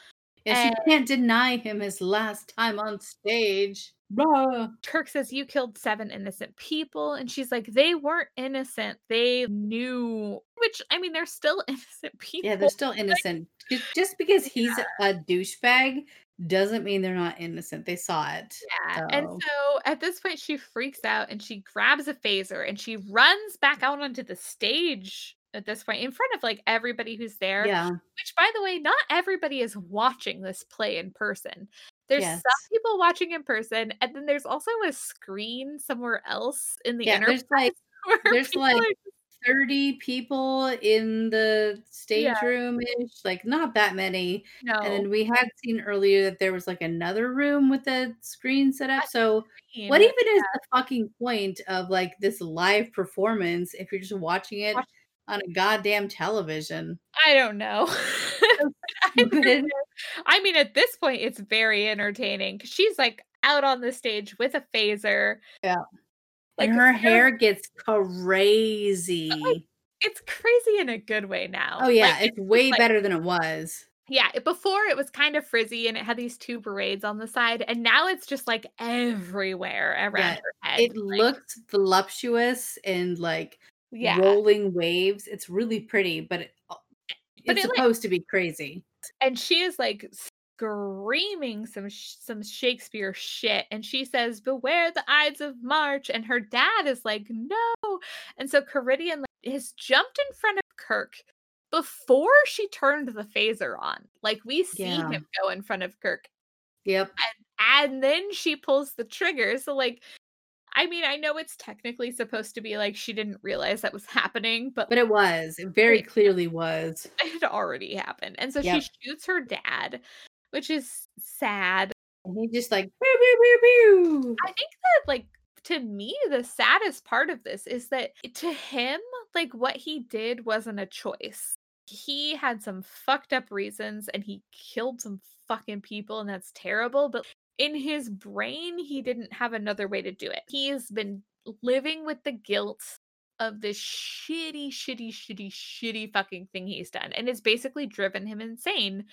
S2: Yeah,
S3: And-
S2: she can't deny him his last time on stage. Blah.
S3: Kirk says, You killed seven innocent people. And she's like, They weren't innocent. They knew, which, I mean, they're still innocent people.
S2: Yeah, they're still innocent. Ju- Just because he's a douchebag doesn't mean they're not innocent. They saw it.
S3: Yeah. And
S2: So-
S3: so at this point, she freaks out and she grabs a phaser and she runs back out onto the stage at this point in front of like everybody who's there.
S2: Yeah.
S3: Which, by the way, not everybody is watching this play in person. There's
S2: Yes.
S3: some people watching in person, and then there's also a screen somewhere else in the
S2: Yeah, there's, like- there's, like, 30 people in the stage
S3: Yeah.
S2: room ish, like not that many.
S3: no,
S2: And then we had seen earlier that there was like another room with a screen set up. So what even is the fucking point of like this live performance if you're just watching it
S3: Watch-
S2: on a goddamn television?
S3: I don't know. I don't
S2: stupid.
S3: know. I mean, at this point, it's very entertaining 'cause she's like out on the stage with a phaser.
S2: Yeah.
S3: Like
S2: and her hair gets crazy.
S3: it's crazy in a good way now.
S2: Oh yeah,
S3: Like,
S2: it's way
S3: like-
S2: better than it was.
S3: Yeah, it- before it was kind of frizzy and it had these two braids on the side, and now it's just like everywhere around
S2: Yeah,
S3: her head.
S2: It
S3: like,
S2: looks voluptuous and like
S3: yeah,
S2: rolling waves. It's really pretty, but it, uh,
S3: But
S2: it's
S3: it, like-
S2: supposed to be crazy.
S3: and she is like screaming some sh- some Shakespeare shit, and she says, "Beware the Ides of March," and her dad is like, "No," and so Karidian like, has jumped in front of Kirk. Before she turned the phaser on, like we see
S2: Yeah.
S3: him go in front of Kirk
S2: Yep.
S3: and then she pulls the trigger. So like I mean, I know it's technically supposed to be like she didn't realize that was happening, but,
S2: But it was. It very clearly was.
S3: it had already happened. And so
S2: Yep.
S3: she shoots her dad, which is sad.
S2: And he just like pew, pew, pew.
S3: I think that like to me the saddest part of this is that to him like what he did wasn't a choice. He had some fucked up reasons and he killed some fucking people and that's terrible, but in his brain he didn't have another way to do it. He's been living with the guilt of this shitty shitty shitty shitty fucking thing he's done and it's basically driven him insane.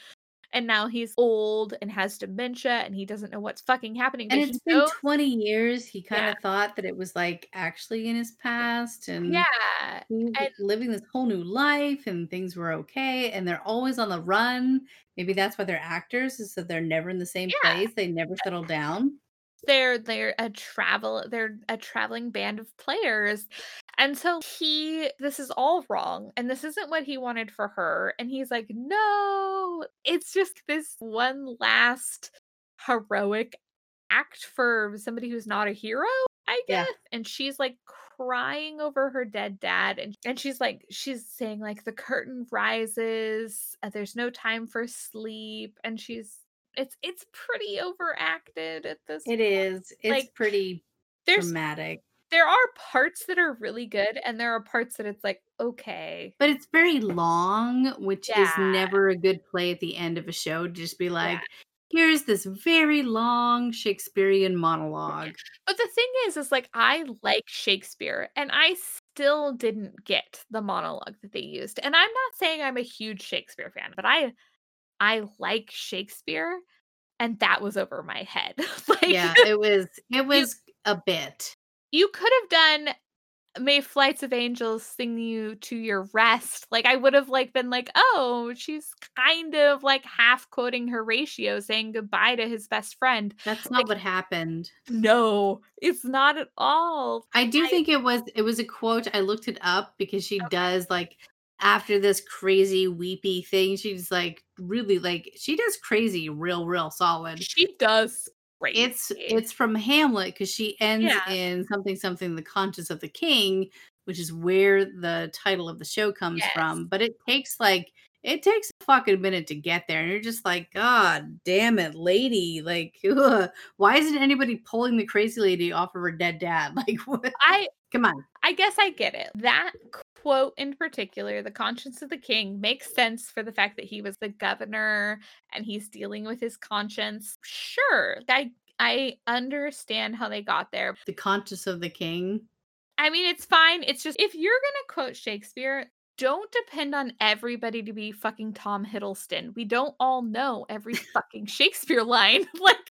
S3: And now he's old and has dementia and he doesn't know what's fucking happening.
S2: And it's been
S3: knows-
S2: 20 years. He kind of thought that it was like actually in his past and
S3: yeah. and-
S2: living this whole new life and things were okay and they're always on the run. Maybe that's why they're actors is that they're never in the same
S3: Yeah.
S2: place. They never settle down.
S3: They're they're a travel they're a traveling band of players and so he this is all wrong and this isn't what he wanted for her and he's like no it's just this one last heroic act for somebody who's not a hero i
S2: Yeah.
S3: guess and she's like crying over her dead dad and, and she's like she's saying like the curtain rises uh, there's no time for sleep and she's it's it's pretty overacted at this point
S2: It is. It's
S3: Like,
S2: pretty dramatic.
S3: there are parts that are really good and there are parts that it's like okay
S2: But it's very long, which is never a good play at the end of a show to just be
S3: Yeah.
S2: like, here's this very long Shakespearean monologue.
S3: but the thing is is like i like shakespeare and i still didn't get the monologue that they used and i'm not saying i'm a huge shakespeare fan but i i like shakespeare and that was over my head like
S2: Yeah, it was it was a bit.
S3: you could have done may flights of angels sing you to your rest like i would have like been like oh she's kind of like half quoting horatio saying goodbye to his best friend
S2: That's not what happened.
S3: no it's not at all
S2: I do
S3: I-
S2: think it was it was a quote. I looked it up because she
S3: Okay.
S2: does like after this crazy weepy thing, she's like really like she does crazy real real solid.
S3: she does great
S2: It's it's from Hamlet because she ends
S3: Yeah.
S2: in something something the conscience of the king, which is where the title of the show comes from. But it takes like it takes a fucking minute to get there, and you're just like, God damn it, lady! Like, ugh, why isn't anybody pulling the crazy lady off of her dead dad? Like, what?
S3: i
S2: come on,
S3: i guess I get it. That quote in particular, the conscience of the king, makes sense for the fact that he was the governor and he's dealing with his conscience. Sure, I I understand how they got there.
S2: The conscience of the king.
S3: I mean, it's fine. It's just if you're gonna quote Shakespeare, don't depend on everybody to be fucking Tom Hiddleston. We don't all know every fucking Shakespeare line. like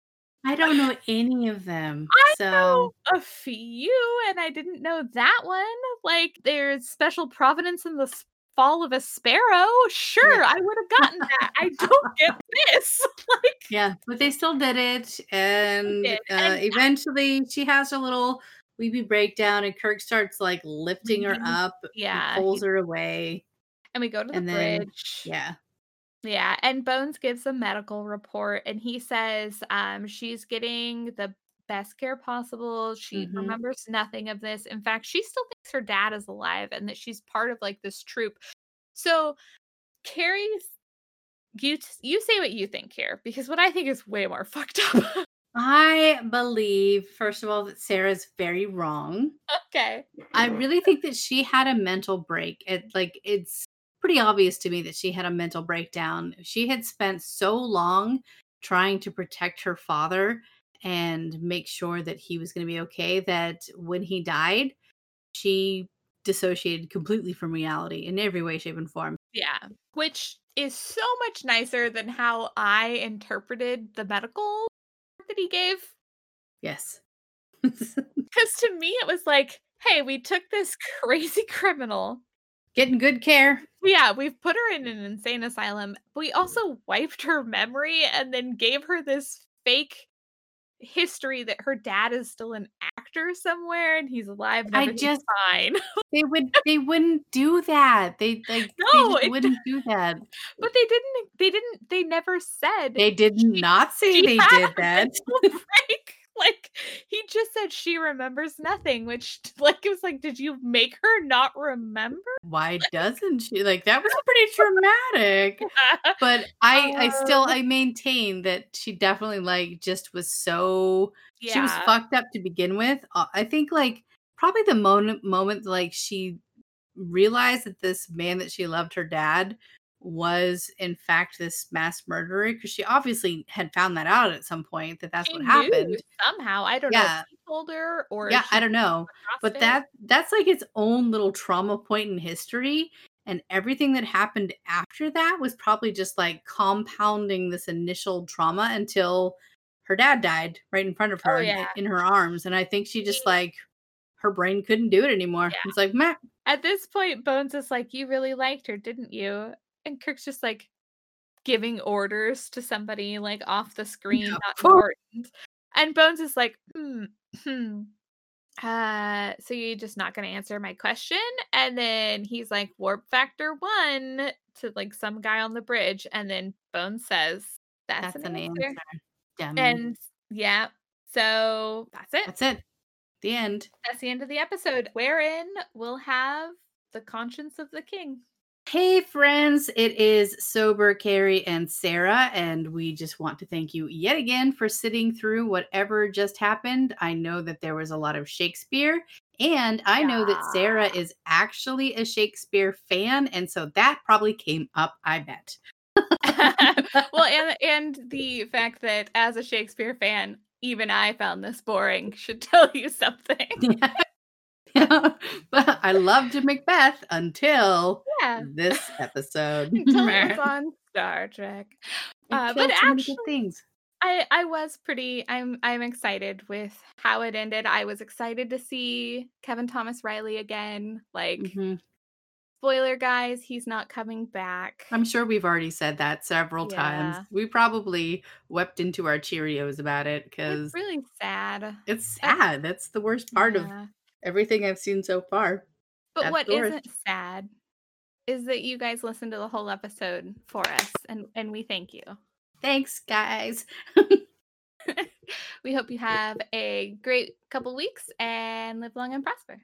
S2: I don't know any of them.
S3: I
S2: so
S3: know a few, and I didn't know that one. Like, there's special providence in the fall of a sparrow. Sure,
S2: Yeah.
S3: I would have gotten that. I don't get this. like,
S2: yeah, but they still did it, and
S3: did,
S2: uh,
S3: and-
S2: eventually she has a little weepy breakdown, and Kirk starts like lifting her
S3: Mhm.
S2: up,
S3: yeah,
S2: pulls her away.
S3: and we go to the
S2: and then-
S3: bridge.
S2: Yeah,
S3: Yeah, and Bones gives a medical report and he says um she's getting the best care possible. She
S2: Mhm.
S3: remembers nothing of this. In fact, she still thinks her dad is alive and that she's part of like this troop. So Carrie, you t- you say what you think here because what I think is way more fucked up.
S2: I believe first of all that Sarah's very wrong.
S3: okay.
S2: I really think that she had a mental break. It like it's pretty obvious to me that she had a mental breakdown. She had spent so long trying to protect her father and make sure that he was going to be okay that when he died, she dissociated completely from reality in every way shape and form.
S3: Yeah, which is so much nicer than how I interpreted the medical that he gave
S2: Yes.
S3: Because to me, it was like, hey, we took this crazy criminal.
S2: Getting good care.
S3: Yeah, we've put her in an insane asylum. But we also wiped her memory and then gave her this fake history that her dad is still an actor somewhere and he's alive and
S2: I just-
S3: fine.
S2: They would they wouldn't do that. They like
S3: No,
S2: they wouldn't do that.
S3: but they didn't. They didn't. They never said
S2: They did not say they did
S3: a
S2: that.
S3: Like he just said she remembers nothing, which like it was like, did you make her not remember?
S2: Why doesn't she? Like that was pretty traumatic. But I I still
S3: Um,
S2: I maintain that she definitely like just was so she was fucked up to begin with. Uh, I think like probably the moment moment like she realized that this man that she loved her dad was in fact this mass murderer because she obviously had found that out at some point that that's
S3: She
S2: what happened.
S3: somehow. I don't know
S2: Yeah.
S3: if he told her or
S2: Yeah, I don't know. but that that's like its own little trauma point in history and everything that happened after that was probably just like compounding this initial trauma until her dad died right in front of
S3: Oh,
S2: her in-
S3: yeah.
S2: in her arms and i think she just like her brain couldn't do it anymore
S3: Yeah.
S2: it's like Matt,
S3: at this point, Bones is like, "You really liked her, didn't you?" And Kirk's just like giving orders to somebody like off the screen, not important. And Bones is like, "Hmm, hmm." Uh, so you're just not going to answer my question? And then he's like, "Warp factor one" to like some guy on the bridge, and then Bones says, "That's,
S2: that's
S3: an,
S2: an
S3: answer."
S2: answer.
S3: And yeah, so that's it.
S2: that's it the end
S3: That's the end of the episode, wherein we'll have the conscience of the king.
S2: Hey, friends, it is Sober Carrie and Sarah, and we just want to thank you yet again for sitting through whatever just happened. I know that there was a lot of Shakespeare, and I know that Sarah is actually a Shakespeare fan, and so that probably came up, I bet.
S3: well, and and the fact that as a Shakespeare fan, even I found this boring should tell you something.
S2: yeah. but I loved Macbeth until
S3: Yeah,
S2: this episode.
S3: until it was on Star Trek. Uh, but
S2: so many good
S3: actually-
S2: things.
S3: I I was pretty. I'm I'm excited with how it ended. I was excited to see Kevin Thomas Riley again. Like
S2: Mhm.
S3: spoiler, guys, he's not coming back.
S2: I'm sure we've already said that several times. We probably wept into our Cheerios about it because
S3: It's really sad.
S2: it's sad. That's the worst part of
S3: Yeah.
S2: Everything I've seen so far.
S3: But what not sad is that you guys listened to the whole episode for us, and and we thank you.
S2: Thanks, guys.
S3: we hope you have a great couple weeks and live long and prosper.